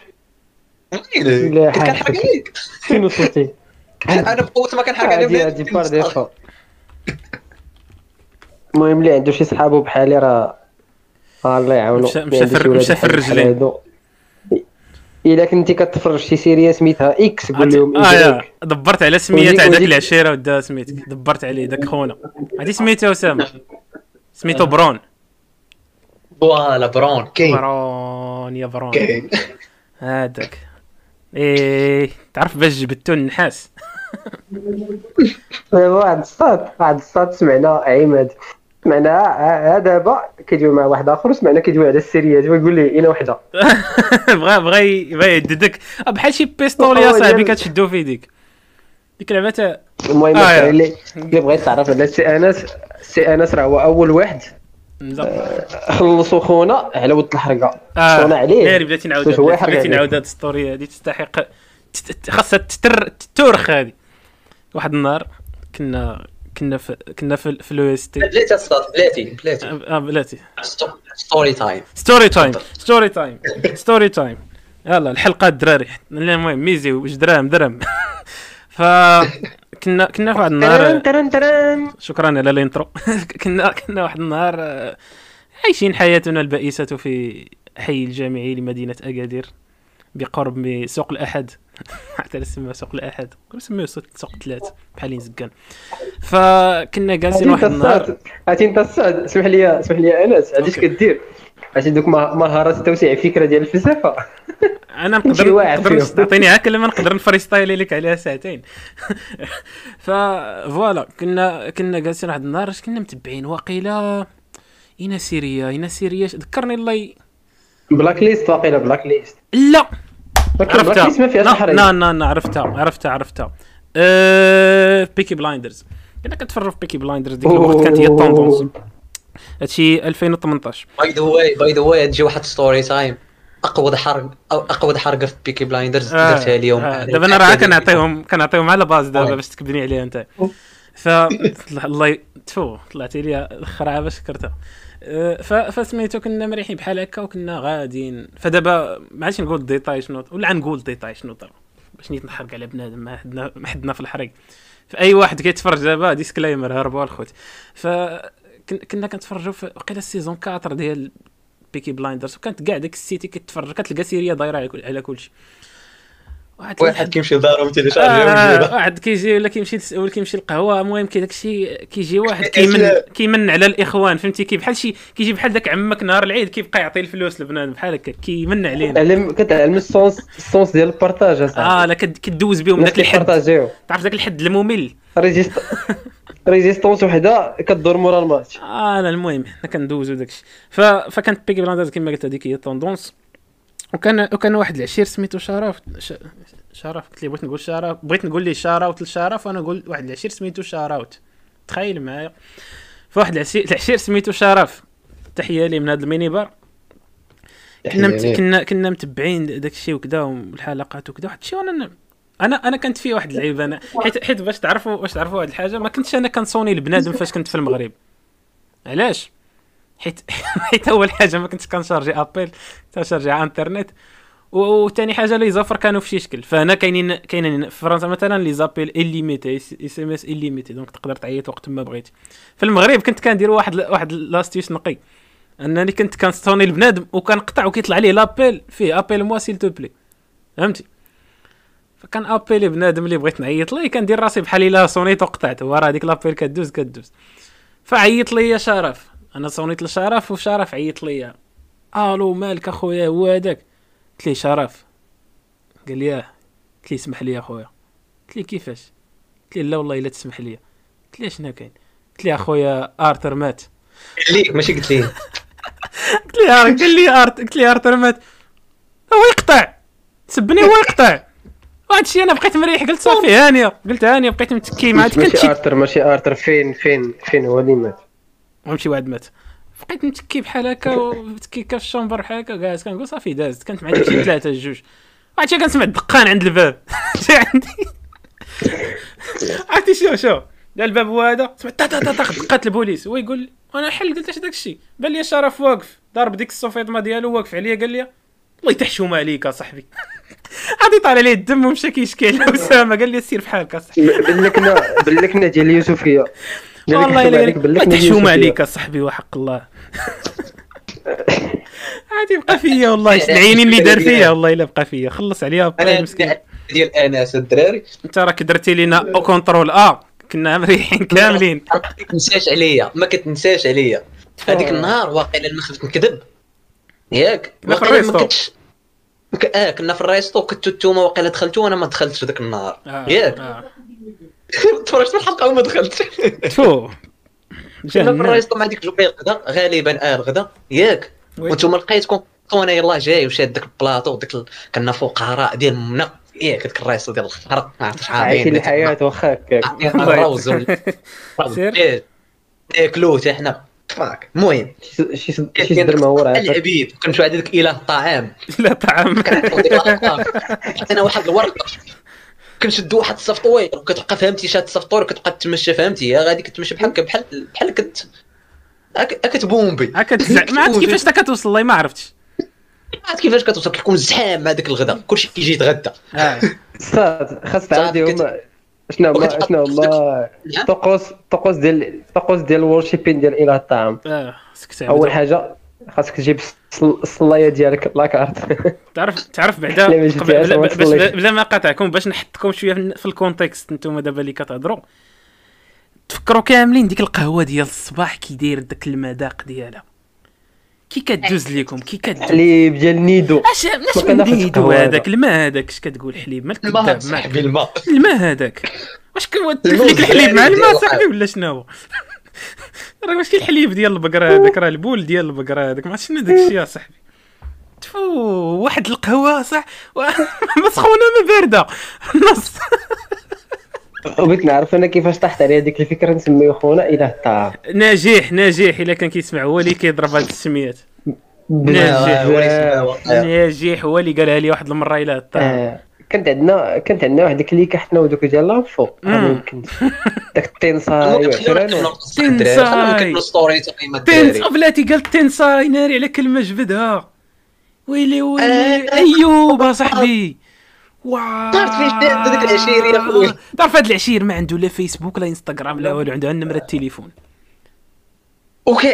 لا، كنت كنحرق عليك فين وصلتي؟ أنا بقوه ما كنحرق هادي هادي بار ديفو المهم اللي عنده شي صحابو بحالي راه الله يعاونو. مشى- اللي مشى عنده في- الرجلين. إلا كنتي كتفرج شي سيريا سميتها إكس قول لهم آه. دبرت على سمية تاع داك وديك- العشيرة ودا سميتك دبرت عليه داك خونا. هادي سميتو أسامة. سميتو برون. فوالا برون كاين برون يا برون. كاين هذاك إيه تعرف باش جبدتو النحاس؟ واحد الصاد واحد الصاد سمعنا عماد. سمعنا دابا كيدوي مع واحد آخر سمعنا كيدوي على السيريات ويقول لي أنا وحدة. بغا بغا بغا يهددك آه، بحال شي بيستول يا صاحبي كتشدو في يديك. ديك اللعبه المهم آه،. اللي اللي بغيت تعرف على السي أنس السي أنس راه هو أول واحد خلصوا خونا على ود الحرقة. آه خونا عليه. ناري بلاتي هو بلاتي. نعاود هاد story هادي تستحق ت- ت- خاصها تتر تورخ هادي. واحد النهار كنا كنا في كنا في, في لو اس تي بلاتي بلاتي بلاتي. آه بلاتي. ستوري تايم ستوري تايم ستوري تايم ستوري تايم يلا الحلقة الدراري. المهم ميزي واش درهم درهم ف كنا كنا في واحد النهار شكرا على ال intro. كنا كنا واحد النهار آه، عايشين حياتنا البائسة في حي الجامعي لمدينة أكادير بقرب من سوق الأحد. حتى نسميها سوق الأحد نسميها سوق سوق ثلاث بحالين زكان فكنا جالسين واحد النهار عرفتي انت السعد اسمح لي اسمح لي انس عرفتي اش OK. كدير؟ عرفتي دوك مه- مهارات توسيع الفكرة ديال الفلسفة. أنا نقدر نقدر. تعطيني ها كلمه نقدر؟ ن freestyle ي لك عليها ساعتين. voilà كنا كنا جالسين واحد النهار اش كنا متبعين واقيلا une série une série. ذكرني الله ي... Blacklist واقيلا Blacklist لا. Black عرفتها. list ما فيهاش لا الحريق لا لا لا عرفتها عرفتها عرفتها. أه... Peaky Blinders كنا كنتفرج في Peaky Blinders ديك الوقت كانت هي ال tendance هادشي 2018 by the way by the way تجي واحد story time أقوى حرق أو أقوى حرقه في Peaky Blinders آه، درتها اليوم. آه، دابا أنا راه كنعطيهم كنعطيهم على base دابا آه. باش تكبني عليها أنت. ف الله ي- تفو طلعتي لي الخرعة باش شكرتها أه، ف فسميتو كنا مريحين بحال هكا وكنا غاديين. فدابا ما عادش نقول ديتاي شنو ولا نقول ديتاي شنو طرا باش نيت نحرق على بنادم ما حدنا ما حدنا في الحريق. فأي واحد كيتفرج دابا disclaimer هربوا الخوت. ف كنا كنتفرجوا في وقيلا ال saison 4 ديال Peaky Blinders وكانت كاع داك ال cité كتفرج كتلقى سيريا دايرة على كل- على كلشي. واحد واحد كيمشي لدارهم آه télécharger واحد كيجي ولا كيمشي ولا كيمشي القهوه المهم كي داكشي كيجي واحد إيه، كيمن لا. كيمن على الإخوان فهمتي؟ كي بحال شي كيجي بحال داك عمك نهار العيد كيبقى يعطي الفلوس لبنان بحال هكا كيمن علينا. تعلم كتعلم ال sens ال sens ديال ال partage اصاحبي آه لا كد- كدوز بهم داك الحد. تعرف داك الحد الممل؟ ريزيست résistance وحده كدور مورا الماتش. آه لا المهم حنا كندوزو داكشي. ف... فكانت Peaky Blinders كما قلت هذيك هي ال tendance وكان وكان واحد العشير سميتو شرف ش... شرف قلت لي بغيت نقول شرف بغيت نقول ليه شاراوت لشرف وأنا نقول واحد العشير سميتو شاراوت تخيل معايا. فواحد العشير العشير سميتو شرف. تحية لي من هذا ال minibar. كنا مت... كنا كنا متبعين داك الشيء وكذا والحلقات وكذا واحد الشيء وأنا أنا أنا كانت في واحد اللعيبه أنا حيت حيت باش تعرفوا باش تعرفوا واحد الحاجة ما كنتش أنا كنصوني البنادم فاش كنت في المغرب. علاش؟ حيت حيت أول حاجة ما كنتش كنشارجي أبل تنشارجي على انترنت وثاني حاجة لي زافر كانوا في شي شكل. فأنا كاينين كاينين في فرنسا مثلا لي زابيل الليميتي اس إم إس الليميتي دونك تقدر تعيط وقت ما بغيتي في المغرب كنت كندير واحد واحد لاستيوس نقي. أنني كنت كنستوني البنادم وكنقطع وكيطلع ليه لابيل. فيه ابيل موا سيل تو بلي فهمتي؟ فكان appeler بنادم اللي بغيت نعيط ليه كندير راسي بحال الا صونيت وقطعت وراه هذيك l'appel كدوز كدوز. فعيط لي شرف. أنا صونيت لشرف وشرف عيط لي ألو مالك أخويا؟ هو هذاك؟ قلت ليه شرف. قال لي آه. قلت ليه اسمح لي أخويا. قلت ليه كيفاش؟ قلت ليه لا والله إلا تسمح لي. قلت ليه شنو كاين؟ قلت ليه أخويا آرثر مات. ليك ماشي قلت لي قلت ليه قال لي ارت قلت ليه آرثر مات. هو يقطع. سبني هو يقطع. الشيء أنا بقيت مريح قلت صافي هانيه قلت هانيه بقيت متكي مع ماشي شي ارثر ماشي ارثر فين فين فين هو اللي مات؟ ومشي واحد مات. بقيت متكي بحال هكا ومتكي في ال chambre بحال هكا جالس كنقول صافي دازت كانت مع شي ثلاثة جوج. الشيء كنسمع الدقان عند الباب. عندي. عرفتي شنو شو؟ جا الباب هو هذا سمعت تا تا تا تا دقات البوليس. هو يقول لي وأنا حل قلت اش داك الشيء بان لي شرف واقف. ضارب ديك ال survêtement ديالو واقف عليا قال لي الله يتحشوم عليك اصاحبي غادي طالع ليه الدم ومشى كيشكي على اسامه قال لي سير بحالك اصاحبي باللكنه باللكنه ديال اليوسفيه والله إلا عليك باللكنه تحشوم. عليك اصاحبي وحق الله. عادي بقى فيا والله العينين اللي دار فيا والله إلا بقى فيا. خلص أنا مسكين. ديال انس الدراري. أنت راك درتي لينا أو كونترول ا كنا مريحين كاملين. ما كتنساش عليا ما كتنساش عليا. هذيك النهار واقيلا ما خفت نكذب ياك واقيلا. ما كنتش ك- آه كنا في ال resto كنتو نتوما واقيلا دخلتوا وأنا ما دخلتش ذاك النهار. آه، ياك. آه. تفرجت في الحلقة وما دخلتش. تفو كنا في الريستو مع ديك الوقت الغدا غالبا آه الغدا ياك. وأنتم لقيتكم وأنا يلاه جاي وشاد داك البلاطو ديك ال... كنا فقراء ديال منا ياك هذيك ال resto ديال الخرق ما عرفتش عايشين الحياة واخا هكاك. الروز. إيه. ناكلوه حتى حنا. فاك المهم شي شي درهم هو راه العبيد كنت واحد ديك اله الطعام. لا طعام كنعطيو ديك الأرقام. عطينا واحد الورقة. كنشدو واحد السفطوير وكتبقى فهمتي شاد السفطوير وكتبقى تمشى فهمتي؟ غادي كتمشى بحال بحال بحال كت كتبومبي ما عرفت كيفاش كتوصل والله ما عرفتش. عرفت كيفاش كتوصل. كتكون زحام مع داك الغدا كلشي كيجي يتغدى. صاد خاص تعاودي شنو هما شنو هما نعم. طقوس طقوس ديال الطقوس ديال ال worshipping ديال اله الطعام. آه أول حاجة خاصك تجيب الصل- الصلاية ديالك la carte تعرف تعرف بعدا بلا, ما قاطعكم باش نحطكم شوية في- في ال contexte نتوما دابا اللي كتهضروا. تفكروا كاملين ديك القهوة ديال الصباح كي داير داك المذاق ديالها. كي كدوز لكم كي كدوز؟ حليب ديال نيدو. اش ما اش من نيدو هذاك؟ الماء هذاك اش كتقول حليب؟ مالك الماء كذاب صاحبي الماء. الماء هذاك. واش الموز لك الحليب؟ مع الماء. صاحبي ولا شنو؟ راه ماشي الحليب ديال البقرة هذاك راه البول ديال البقرة هذاك. ما عرفتش شنو داك الشيء يا صاحبي؟ تفو واحد القهوة صح؟ مسخونه ما باردة. نص بغيت نعرف أنا كيفاش طاحت عليا ديك الفكرة نسميو خونا؟ اله الطعام ناجح ناجح إلا كان كيسمع هو اللي كيضرب هاد السميات هو اللي يسمعها واقيلا. ناجح هو اللي قالها لي واحد المرة إلى الطعام آه، كانت عندنا كانت عندنا واحد الكليكة حنا ودوك ديال مم. يمكن داك التنصاي وعشرة story تنس بلاتي قالت تنساي ناري على كلمة جبدها. ويلي ويلي آه. أيوب اصاحبي واو تعرف دار هذاك العشير يا خويا؟ تعرف هذا العشير ما عنده لا فيسبوك لا إنستغرام لا والو عنده نمرة التليفون OK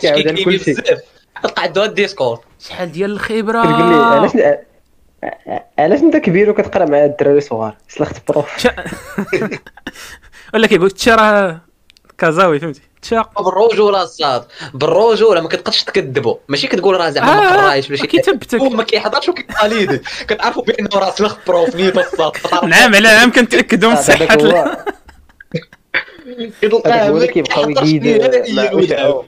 كيعاود على كل شيء. تلقى عنده ال Discord شحال ديال الخبرة؟ علاش علاش أنت كبير وكتقرأ مع الدراري صغار سلخت prof ولا كيقول راه كازاوي فهمتي؟ بالرجوله الصاد. بالرجوله ما كتبقاش تكذبوا ماشي كتقول راه زعما ما قرايش ولا شي كيثبتك هو ما كيحضرش وكيقاليدي كتعرفوا بانه راه سلخ prof نيت الصاد. نعم على عام كنتأكدوا من صحه هذاك ال- هو. اللي كيبقاو يقيد مع أشعو.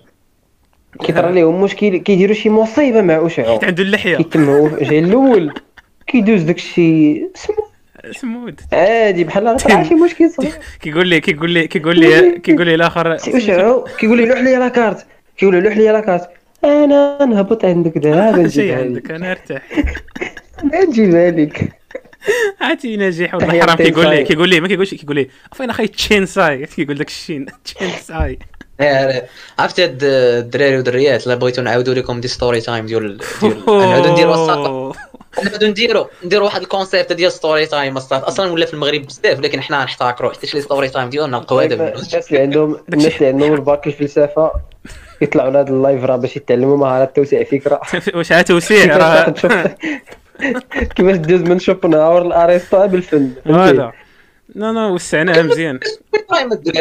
كيطرى لهم مشكل كيديروا شي مصيبة مع اشعو عنده اللحية. كيتم هو جاي الأول كيدوز داكشي. سمو سمود عادي بحال راه طلع شي مشكل صغير كيقول لي كيقول لي كيقول لي كيقول لي الآخر كيقول لي لوح لي لاكارت كيقول لي لوح لي لاكارت أنا نهبط عندك دابا لك عندك أنا أرتاح. أنا نجيبها لك. عرفتي ناجح تحية حرام كيقول لي. كيقول لي ما كيقولش كيقول لي فين أخي تشين ساي كيقول داك الشين تشين ساي إيه، عرفتي هاد الدراري والدريات الا بغيتو نعاودوا لكم des story time ديال ديال نعاودوا نديروا الساقه نعاودوا نديروا نديروا واحد ال concept ديال story time أصلا. أصلا ولا في المغرب بزاف لكن حنا نحتكروا حيت شي story time ديالنا منه الناس اللي عندهم الناس اللي عندهم الباك الفلسفة يطلعوا لهذا ال live راه باش يتعلموا مهارات توسيع فكرة. واش عا توسيع؟ كيفاش راه كيفاش دوز من شوبنهاور لارسطو بالفن هذا. لا لا وسعناها مزيان.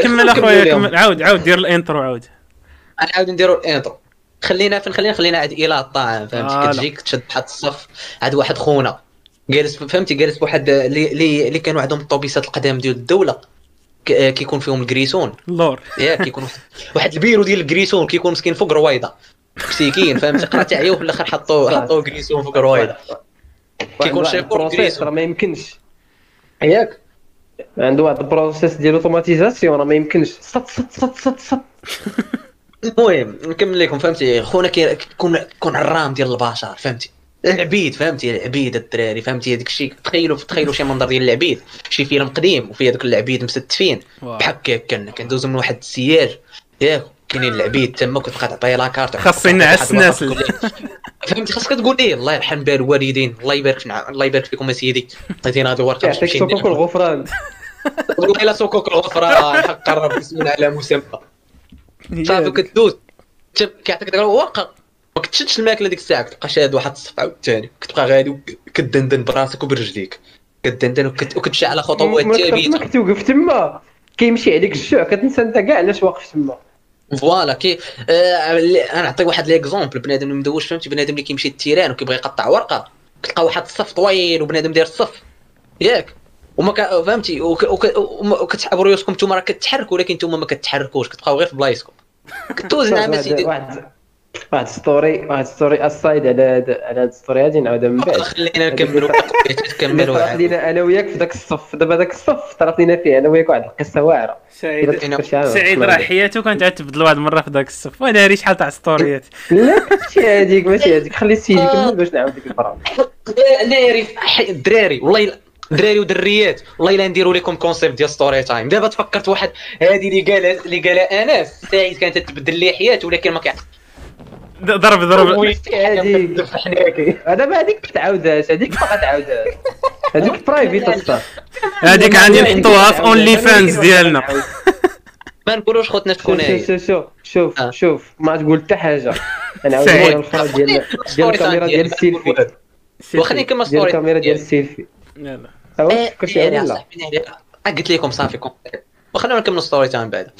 كمل أخويا كمل عاود عاود دير ال intro عاود. نعاود نديروا ال intro خلينا فين؟ خلينا خلينا عاد إلى الطعام فهمتي آه،. كتجيك تشد واحد الصف عاد واحد خونا. جالس فهمتي؟ جالس بواحد اللي اللي كانوا عندهم الطوبيسات القدام ديال الدولة. كيكون فيهم الكريسون اللور. ياك كيكون واحد- البيرو ديال الكريسون كيكون مسكين فوق رويضة. مسكين فهمتي؟ قرات عيا وفي الآخر حطوا حطوا كريسون فوق رويضة. كيكون ال process كريسون راه ما يمكنش. ياك. عنده واحد ال process ديال automatisation راه ما يمكنش. صط صط صط صط صط المهم نكمل لكم فهمتي؟ خونا كي- كيكون كيكون عرام ديال البشر فهمتي؟ العبيد فهمتي؟ العبيد الدراري فهمتي؟ هذاك الشيء تخيلوا تخيلوا شي منظر ديال العبيد. شي فيلم قديم وفيه هذوك العبيد مستفين. بحال هكا كان كندوز من واحد السياج. ياك كاينين العبيد تما كتبقى تعطيه la carte خاص ينعس الناس. فهمتي؟ خاصك تقول ليه الله يرحم بال الوالدين. الله يبارك فينا الله يبارك فيكم اسيدي عطيتينا هذه الورقه يعطيك صكوك الغفران. والله الا صكوك الغفران. حق قرب اسمنا على مسمى صافي كدوز كيعطيك داك الورقه ما كتشدش الماكله ديك الساعة كتبقى شاد واحد الصف عاوتاني. كتبقى غادي وكدندن براسك وبرجليك. كدندن وكت- وكتمشي على خطوات تخاف- ما ثابته كتوقف تما. كيمشي عليك الجوع كتنسى انت كاع علاش واقف تما. voilà كي آه أنا نعطيك واحد l'exemple بنادم اللي مدوش فهمتي؟ بنادم اللي كيمشي ال terrain وكيبغي يقطع ورقة. كتلقى واحد الصف طويل وبنادم داير الصف. ياك. وما كا فهمتي؟ وك- وك- وما- وكتسحبوا رؤوسكم نتوما راه كتحركوا ولكن نتوما ما كتحركوش. كتبقاو غير في بلايصكم. كدوز نعم واحد اسيدي واحد واحد story واحد story aside على هاد على هاد story هادي نعاودها من بعد. خلينا نكملوا تكملوا. لينا أنا وياك في ذاك الصف دابا ذاك الصف طرات لينا فيه أنا وياك واحد القصة واعرة. سعيد. سعيد راه. حياته كانت عاد تبدل واحد المره في ذاك الصف. وأنا هاري شحال تاع ستوريات. لا ماشي هذيك ماشي هذيك خلي السيد يكمل باش نعاود ديك حي- الدراري والله دراري ودريات. والله إلا نديروا لكم concept ديال story time دابا تفكرت واحد هذه اللي قالها اللي قالها انس سعيد كانت تبدل لي حياته ولكن ما كيعرف. ضرب ضرب. هذيك هذا ما هذيك ما تعاودهاش هذيك ما غتعاودهاش. هذيك private أصلا. هذيك غادي نحطوها في OnlyFans ديالنا. ما نقولوش خوتنا شكون شوف هي شوف شوف شوف آه. شوف ما تقول حتى حاجة. أنا عاود الفرا ديال ديال الكاميرا ديال السيلفي وخليني نكمل ديال story الكاميرا ديال السيلفي يلا. إيه، فكرتي ولا صاحبي ناري قلت لكم صافي وخلينا نكملوا story time بعد.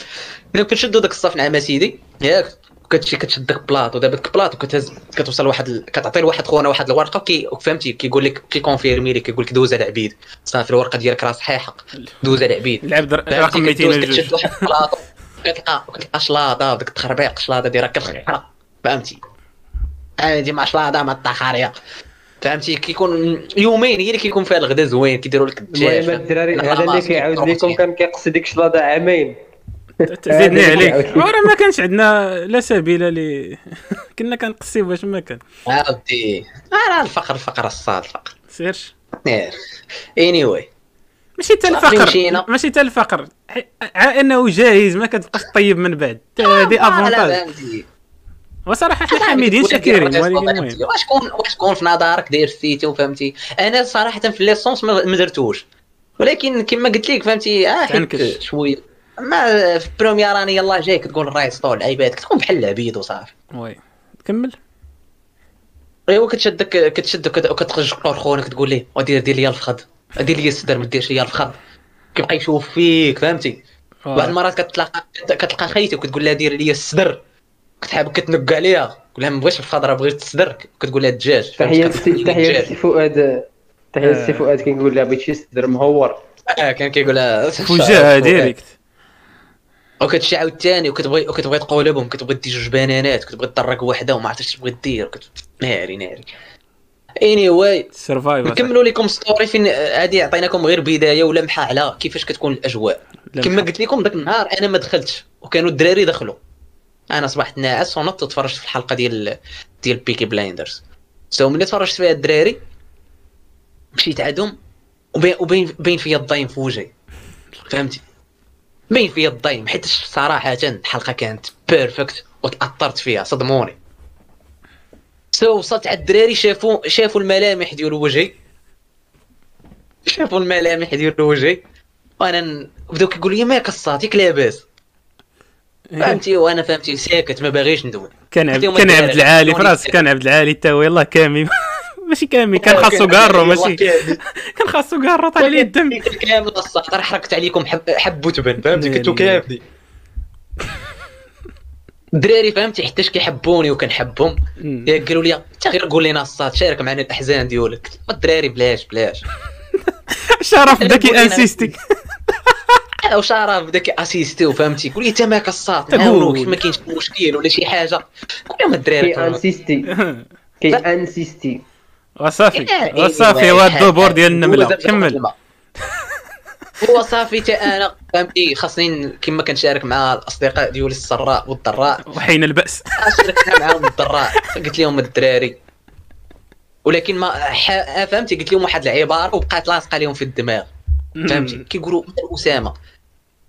ملي كتشدوا داك الصف نعم اسيدي ياك كتمشي كتشد داك بلاطو دابا داك بلاطو كتهز كتوصل لواحد ال- كتعطي لواحد خونا واحد الورقة وكي فهمتي كيقول لك كيكونفيرمي لك كيقول لك دوز على العبيد صافي الورقة ديالك راه صحيحة. دوز على العبد ر- فهمتي؟ رقم كدوز 202 كتشد واحد البلاطو كتلقى كتلقى شلاضة بديك التخربيق شلاضة دايره كالخيره فهمتي. هادي مع شلاضة مع الطخاريه فهمتي؟ كيكون يومين هي اللي كيكون فيها الغدا زوين كيديروا لك الدجاج. المهم الدراري هذا اللي كيعاود لكم. كان كيقصد ديك الشلاضه عامين. زيدني هذا عليك. وراه ما كانش عندنا لا سبيل ل كنا كنقصيو باش ما كان. عاودي أنا الفقر الفقر الصاد الفقر. سيرش. اني واي ماشي حتى الفقر. ماشي حتى الفقر. ح- ع انه جاهز ما كتبقاش طيب من بعد. هذه افونتاج وصراحه حنا حامدين شاكرين ولكن واش كون واش كون في نظرك داير السيتي وفهمتي؟ أنا صراحة في ليسونس ما درتوش. ولكن كما قلت لك فهمتي؟ آه شوية. ما في بروميير اني يلاه جاي كتقول راي ستول العباد كتكون بحال العبيد وصافي. وي. كمل. ايوا كتشدك كتشدك وكت- وكتقجقر خونا كتقول ليه؟ ودير دير لي الفخذ. دير لي الصدر ما ديرش لي الفخذ. كيبقى يشوف فيك فهمتي بعض المرات كتلاقى كتلقى خيتك وكتقول لها دير لي الصدر كتحب كتنق عليها. تقول لها ما بغيتش الخضرة بغيت الصدر كتقول لها الدجاج؟ تحية تحية الدجاج. لسي فؤاد تحية لسي آه. فؤاد كنقول لها بغيت شي صدر مهور. آه كان كيقول لها فجاء direct وكتمشي عاوتاني وكتبغي وكتبغي تقولبهم كتبغي دير جوج بنانات كتبغي تطرق وحدة وما عرفتش اش تبغي دير. ناري ناري. anyway survivor نكملوا لكم story فين هذه عطيناكم غير بداية ولمحه على كيفاش كتكون الأجواء؟ كما قلت لكم ذاك النهار أنا ما دخلتش وكانوا الدراري دخلوا. أنا صبحت ناعس ونط تفرجت في الحلقة ديال ديال بيكي بلايندرز سو ملي تفرجت فيها الدراري مشيت عندهم وبين باين فيا الضيم في وجهي فهمتي؟ باين فيا الضيم حيت صراحة الحلقة كانت parfaite وتأثرت فيها صدموني. so وصلت على الدراري شافوا شافوا الملامح ديال وجهي. شافوا الملامح ديال وجهي. وأنا بداو كيقولوا لي ما قصاتك لاباس. فهمتي؟ وأنا فهمتي. ساكت ما باغيش ندوي. كان عبد كان عبد العالي في راسك كان عبد العالي تا هو يلاه كامي. ماشي كامي كان خاصو كارو ماشي. كان خاصو كارو طالع ليه الدم. كامل السطر حركت عليكم حب حب وتبن فهمتي؟ كنتو ناري. كاملين الدراري فهمتي؟ حيتاش كيحبوني وكنحبهم. يا قالوا لي انت غير قول لنا الصاد شارك معنا الأحزان ديالك الدراري بلاش بلاش. شرف بدا قولي انسيستي أو شرف بدا كياسيستيو فهمتي؟ قول لي انت ما قصات تقول. نعاونوك ما كاينش مشكل ولا شي حاجة. قول لهم الدراري كي أنسيستي. كي أنسيستي. وصافي. إيه، وصافي إيه، هو حاجة. الدبور ديال النمله هو كمل. هو صافي تا أنا فهمتي؟ خاصني كما كنشارك مع الأصدقاء ديالي السراء والضراء. وحين البأس. شاركنا معاهم الضراء. قلت لهم الدراري. ولكن ما ح... فهمتي؟ قلت لهم واحد العبارة وبقات لاصقة لهم في الدماغ. فهمتي؟ كيقولوا مثل أسامة.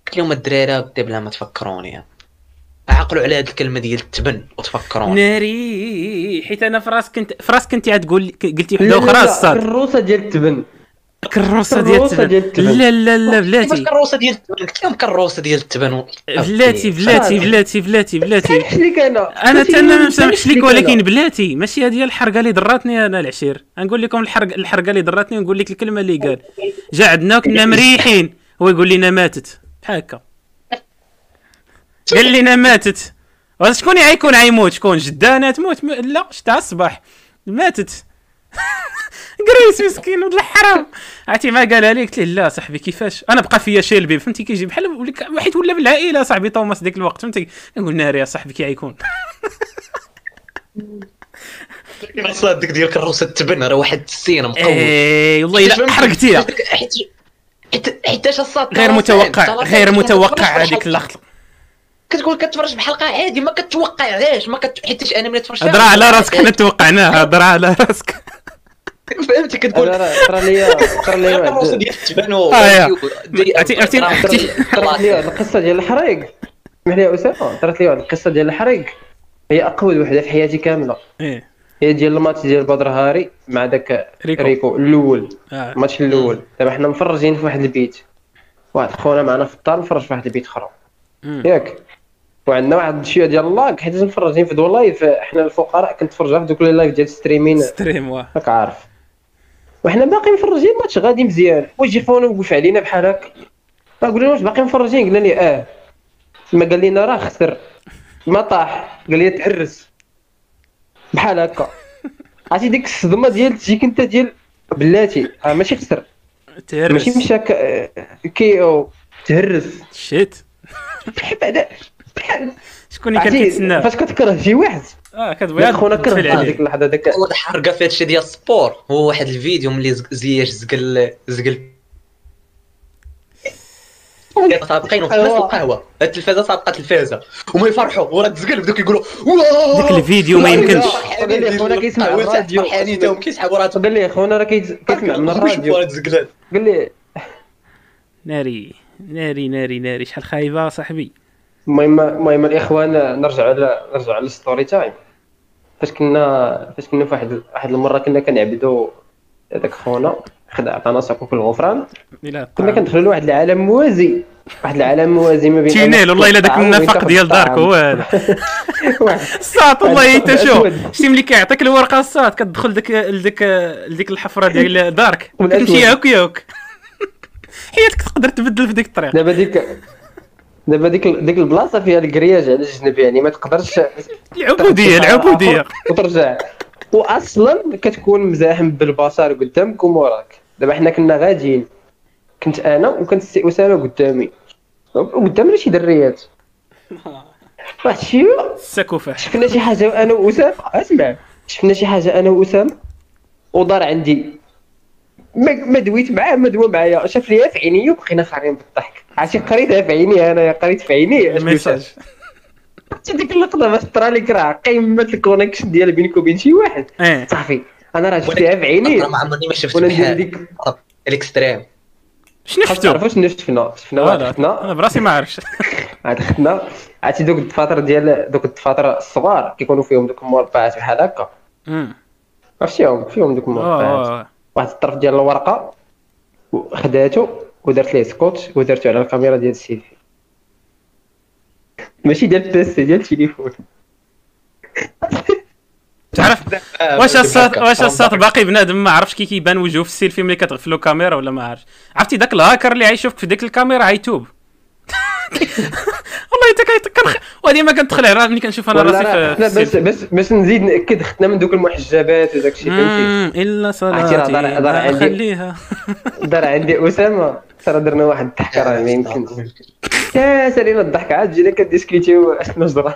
قلت لهم الدراري بدا بلا ما تفكروني. عقلوا على هذه الكلمة ديال التبن وتفكروني. ناري حيت أنا في راسك كنت في راسك كنت عاد تقول قلتي وحدة أخرى الصاد كروسه ديال التبن كروسه ديال التبن. لا لا لا كيفاش بلاتي. كروسه ديال التبن. قلت لهم كروسه ديال التبن. بلاتي بلاتي بلاتي بلاتي بلاتي. سامح ليك أنا أنا تا أنا ما سامح مسامحش ليك ليك ولكن. بلاتي. ماشي هذه هي الحرقة اللي ضراتني أنا العشير. نقول لكم الحرق الحرقة اللي ضراتني ونقول لك الكلمة اللي قال. جا عندنا وكنا مريحين. هو يقول لنا ماتت. بحال هكا. قال لنا ماتت. شكون غيكون غيموت شكون جدانة تموت. لا شتها الصباح ماتت. كريس مسكين ولد الحرام. عرفتي ما قالها لي؟ قلت له لا صاحبي كيفاش؟ أنا بقى فيا شيلبي فهمتي؟ كيجي بحال واحد ولا بالعائله صاحبي توماس ديك الوقت. فهمتي؟ نقول ناري يا صاحبي كي غيكون. الصاد ديك ديال كروسة التبن راه واحد السين مقوي. إيه والله إلا حرقتيها. حيت حيت حيتاش غير متوقع. غير متوقع هذيك اللقطة. كتقول كتفرج بحلقة عادي ما كتوقعهاش ما كت... حيتاش أنا ملي تفرجت. هضر على راسك حنا توقعناها هضر على راسك. فهمتي كتقول. طرا ليا طرا ليا واحد ديال التبن و- آه، القصة ديال الحريق. اسمح لي يا اسامه طرات لي واحد القصة ديال الحريق هي أقوى وحدة في حياتي كاملة. إيه. هي ديال الماتش ديال بدر هاري مع داك ريكو. ريكو, الأول. آه. الماتش الأول. دابا حنا مفرجين في واحد البيت. واحد خونا معنا في الدار مفرج في واحد البيت اخر. ياك. وعندنا واحد شوية ديال ال lag حيت مفرجين في دو live حنا الفقراء كنتفرجوا في دوك les lives ديال streaming. stream واه. راك عارف. وحنا باقي مفرجين الماتش غادي مزيان. ويجي خونا وقف علينا بحال هكا قلنا واش باقي مفرجين؟ قلنا لي آه. ما قال لنا راه خسر. ما طاح. قال لي تعرس بحال هكا. عرفتي ديك الصدمة ديال تجيك انت ديال بلاتي. آه ماشي خسر. تهرس ماشي مشى ك- كي أو. تهرس شيت. بعدا شكون اللي كان كيتسنى؟ فاش كتكره شي واحد؟ آه كتبغي يا خونا كره. هذيك اللحظة داك اول حرقه في هادشي ديال السبور. هو واحد الفيديو ملي زياش زقل زقل سابقين وفي نفس أيوا. القهوة. التلفازة سابقه التلفازة. وما يفرحوا. وراه تزقل بداو كيقولوا waw ديك الفيديو ما يمكنش. قال لي خونا كيسمع الراديو. فرحانين تاهم كيسحبوا راه قال لي خونا راه كيسمع من الراديو. قال لي ناري. ناري ناري ناري. شحال خايبة صاحبي. المهم المهم الإخوان نرجع على نرجع على ال story time فاش كنا فاش كنا في واحد المرة كنا كنعبدوا هذاك خونا خدا عطانا ساكوك الغفران. كنا كندخلوا لواحد العالم موازي. واحد العالم موازي ما بين tunnel والله إلا داك النفق ديال دارك. هو هذا. الصاط والله إنت شوف. شتي ملي كيعطيك الورقة الصاط كتدخل ديك لديك لديك الحفرة ديال دارك. كتمشي هاك ياك حياتك تقدر تبدل في ديك الطريق. دابا ديك دابا ديك ديك البلاصة فيها الكرياج على الجنب يعني ما تقدرش العبودية العبودية. وترجع. واصلا كتكون مزاحم بالبصر قدامك وموراك. دابا حنا كنا غاديين. كنت أنا وكانت السي اسامه قدامي. وقدامنا شي دريات. واحد الشيء السكوفه شفنا شي حاجة أنا وأسامة. أسمع. شفنا شي حاجة أنا وأسامة. ودار عندي. ما ما دويت معاه ما دوا معايا. شاف ليها في عيني وبقينا خارين بالضحك. عرفتي قريتها في عيني أنا قريت في عيني. ال message شفت ديك اللقطة باش طرا لك راه قيمت ال connexion ديال بينك وبين شي واحد. إيه. صافي أنا راه شفتها في عيني. أنا ما عمرني ما شفت بحال ديك ال extrême. شنو شفتو؟ تعرفوا شنو شفنا؟ شفنا شفنا. أنا براسي ما عرفتش. عاد خدنا عرفتي دوك الدفاتر ديال دوك الدفاتر الصغار كيكونوا فيهم دوك المربعات بحال هكا. أمم. عرفتيهم فيهم دوك المربعات واحد الطرف ديال الورقة خداتو ودرت ليه سكوتش ودرتو على الكاميرا ديال السيلفي ماشي ديال البيسي ديال التليفون. تعرف واش الصوت واش الصوت باقي بنادم؟ ما عرفش كي كيبان وجهه في السيلفي ملي كتغفلو كاميرا ولا ما عرفش عرفتي داك الهاكر اللي غيشوفك في ديك الكاميرا غيتوب والله حتى كنخ وهذه ما كندخل على ملي كنشوف أنا راسي في باش السيلفي. باش باش نزيد نأكد خدنا من دوك المحجبات وداك الشيء فهمتي؟ إلا صلاتي. دار- دار ما عندي- خليها. دار عندي. اسامه ترى درنا واحد الضحكه راه ما يمكنش يا سالينا الضحكة عاد جينا كديسكوتيو شنو جرى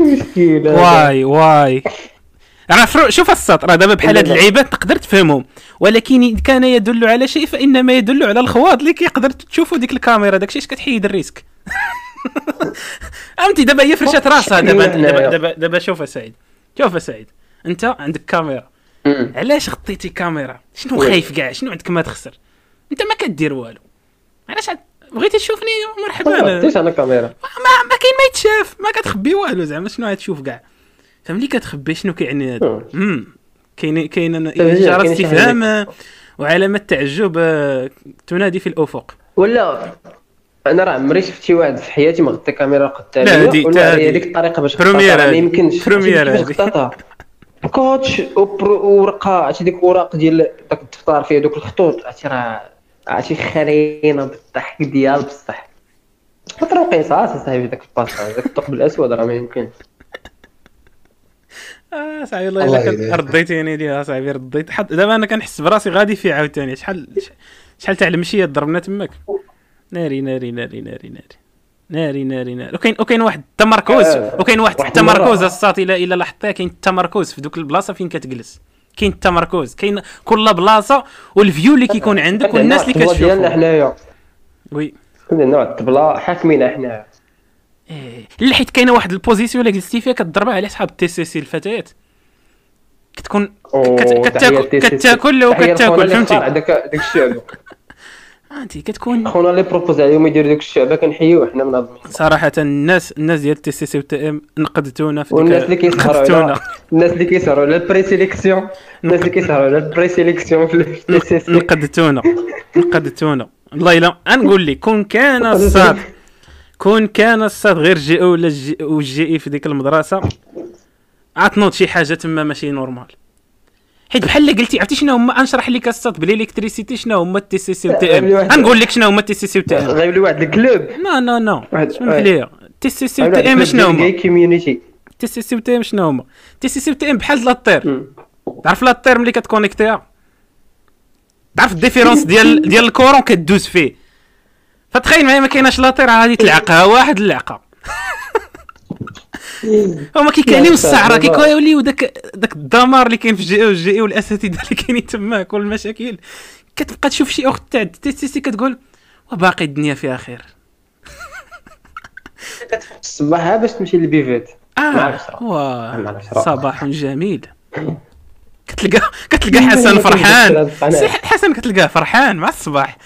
مشكلة. واي واي. راه فرو شوف السط راه دابا بحال لا، هاد. اللعيبات تقدر تفهمهم. ولكن إن كان يدل على شيء فإنما يدل على الخواض. اللي كيقدر تشوفوا ديك الكاميرا داكشي اش كتحيد الريسك؟ فهمتي دابا هي فرشات راسها دابا. دابا. دابا, دابا شوف اسعيد شوف اسعيد أنت عندك كاميرا. علاش خطيتي كاميرا؟ شنو. خايف كاع؟ شنو عندك ما تخسر؟ انت ما كدير والو. علاش بغيتي تشوفني مرحبا؟ ما عرفتيش أنا كاميرا ما ما كاين ما يتشاف ما كتخبي والو زعما شنو غتشوف كاع. فملي كتخبي شنو كيعني هذا كاين كاين طيب، اشاره حاجة. استفهام وعلامه تعجب آه، تنادي في الأفق. ولا أنا راه عمري شفت شي واحد في حياتي ما غطى كاميرا قدامي. لا، هادي- ولا هي ديك الطريقة باش بروميير ما. يمكنش. بروميير كوتش وورقة عرفتي ديك الوراق ديال داك الدفتر فيه دوك الخطوط. عرفتي راه عرفتي خرينة بالضحك ديال بصح. خاطر قيصاص صاحبي داك الباص داك الثقب الأسود راه ما يمكنش. آه صاحبي الله الله إلا. رديتيني ليها صاحبي رديت. حد دابا أنا كنحس براسي غادي في عاوتاني. شحال شحال تاع المشية ضربنا تماك؟ ناري ناري ناري ناري ناري. ناري ناري ناري. وكاين وكاين واحد التمركز. آه، وكاين واحد التمركز. الساط إلا الا لاحظتها كاين التمركز في دوك البلاصة فين كتجلس. كاين التمركز كاين كل بلاصة والفيو اللي كيكون عندك والناس اللي الطبلة ديالنا حنايا. وي. كنا نوع الطبلة حاكمين حنايا. إيه. لا حيت كاينة واحد البوزيسيون اللي جلستي فيها كتضربها على حساب التي سي سي الفتيات. كتكون كتاكل. كتاكل وكتاكل فهمتي؟ داك داك الشعب انت كتكون خونا اللي بروبوز عليهم يديروا ديك الشعبه كنحيوه حنا منظمين صراحة الناس الناس ديال التي سي سي والتي إم نقدتونا في والناس اللي كيسهروا. على الناس اللي كيسهروا على البري سيليكسيون الناس اللي كيسهروا على البري سيليكسيون في التي سي سي. نقدتونا نقدتونا. والله الا نقول لك كون كان الصاد كون كان الصاد غير جي أو ولا جي أو جي إي في ديك المدرسة عطنوض شي حاجة تما ماشي نورمال حيت بحال اللي قلتي عرفتي شنو هما؟ نشرح لك الصاد بالإلكتريسيتي شنو هما التي سي سي والتي إم؟ غنقول لك شنو هما التي سي سي والتي إم. غايب لي واحد الكلوب نو نو نو. واحد. لي تي سي سي والتي إم شنو هما؟ كوميونيتي تي سي سي والتي إم شنو هما؟ تي سي سي والتي إم بحال لاطير. تعرف لاطير ملي كتكونيكتيها؟ تعرف الديفيرونس ديال ديال الكورون كدوز فيه. فتخيل معايا ما كايناش لاطير غادي تلعقها واحد اللعقة. هما كيكاليو الصحراء كيكاليو داك داك الدمار اللي كاين في جي أو جي اي والاساتذه اللي كاينين تماك والمشاكل كتبقى تشوف شي أخت تاع تي سي سي كتقول وباقي الدنيا فيها خير الصباح باش تمشي لل buvette. آه واه. صباح جميل. كتلقى كتلقى حسن فرحان. حسن كتلقاه فرحان مع الصباح.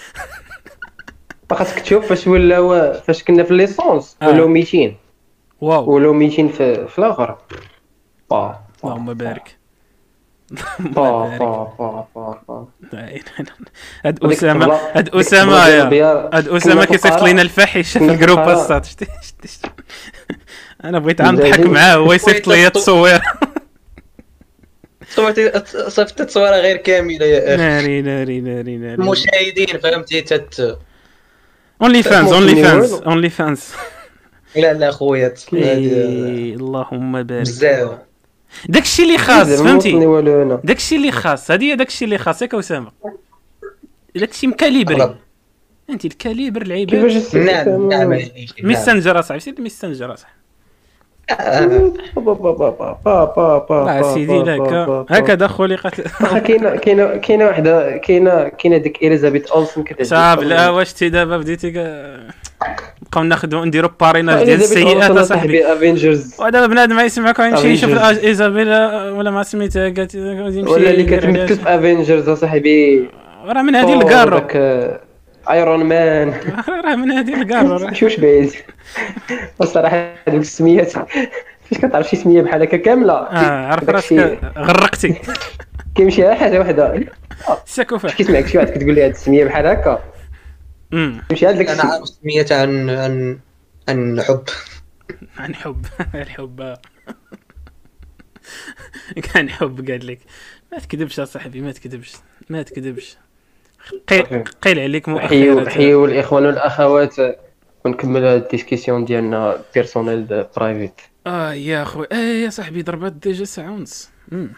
خاصك تشوف فاش ولاو فاش كنا في licence آه. ولاو 200 واو ولاو 200 في في الآخر با اللهم بارك با با با با با هاد أسامة هاد أسامة يا. هاد أسامة كيصيفط. لنا الفاحشه في ال groupe. الساط شتي شتي أنا بغيت نضحك. معاه هو يصيفط لي التصوير صورتي صيفط التصويره غير كامله يا أخي ناري ناري ناري ناري المشاهدين فهمتي تت OnlyFans OnlyFans. OnlyFans لا لا خويا إيه، اللهم بارك. بزاف. داكشي اللي خاص فهمتي؟ داكشي اللي خاص هذه هي داكشي اللي خاص ياك أسامة. داكشي مكاليبري. انت الكاليبر كيفاش العيبات السيستم- نعم نعم. ميسنجر أصاحبي سير ميسنجر أصاحبي. با- با- با- با- با- با- با- لا با- سيدي با- هكذا خلقت واخا كاينة كاينة كاينة وحده كاينة كاينة ديك اليزابيث اولسن كتعجبني صعب لا واش تي دابا بديتي؟ نبقاو ناخذ نديرو باريناج ديال السيئات أصاحبي. صاحبي افنجرز ودابا بنادم ما يسمعك يمشي يشوف. إيزابيلا ولا ما سميتها ولا اللي كتمثل في افنجرز أصاحبي. راه من هذه الكارو ايرون مان راه من هذه. ماشي واش بعيد والصراحه هذوك السميات فاش كتعرف شي سمية بحال هكا كاملة؟ آه عرف راسك. غرقتي. كيمشي على حاجة وحدة. ساكوفا كيسمعك شي واحد كتقول لي هاد السمية بحال هكا. امم كيمشي على داك أنا. عارف سميتها عن عن عن حب. عن حب. الحب كان حب قال لك. ما تكذبش يا صاحبي ما تكذبش. ما تكذبش. قيل, قيل عليك مؤخرا حيو الإخوان والأخوات. ونكمل هاد la discussion ديالنا personnel private. آه يا أخوي. آه يا صاحبي ضربات déjà ساعه ونص. أمم.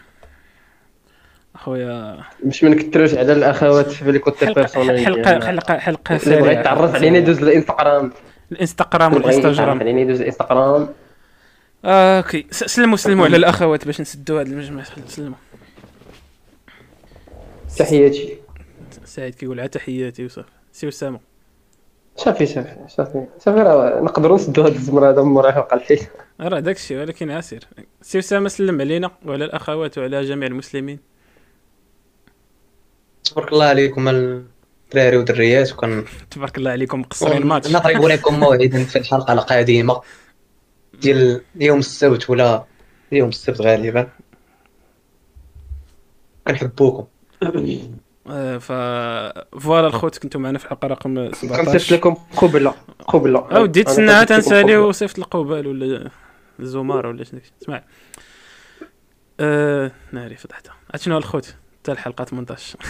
أخويا. باش ما نكثروش على الأخوات في les côtés حلقه personnelle حلقه حلقه حلقة اللي بغى يتعرف علينا يدوز للانستغرام الإنستغرام اللي بغى يتعرف والانستغرام علينا يدوز للانستغرام آه، أوكي. سلموا سلموا على الأخوات باش نسدوا هذا المجمع سلموا. تحياتي. سعيد كيقول عا تحياتي وصافي. سي اسامه صافي صافي صافي. صافي راه نقدروا نسدوا هاد الزمر هذا من موراه وقع الحيط راه داك الشيء ولكن عسير. سي اسامه سلم علينا وعلى الأخوات وعلى جميع المسلمين. تبارك الله عليكم الدراري والدريات وكن تبارك الله عليكم مقصرين الماتش نضرب لكم موعدا في الحلقة القادمة ديال يوم السبت ولا يوم السبت غالبا. كنحبوكم. ف فوالا الخوت كنتو معنا في الحلقة رقم كنصيفط 17 لكم قبلة. قبلة. أو ديت تسناها تنسالي. وصيفط القبال ولا الزمار ولا شنو. اسمع. آه ناري فضحتها. عرفت شنو الخوت؟ حتى الحلقة 18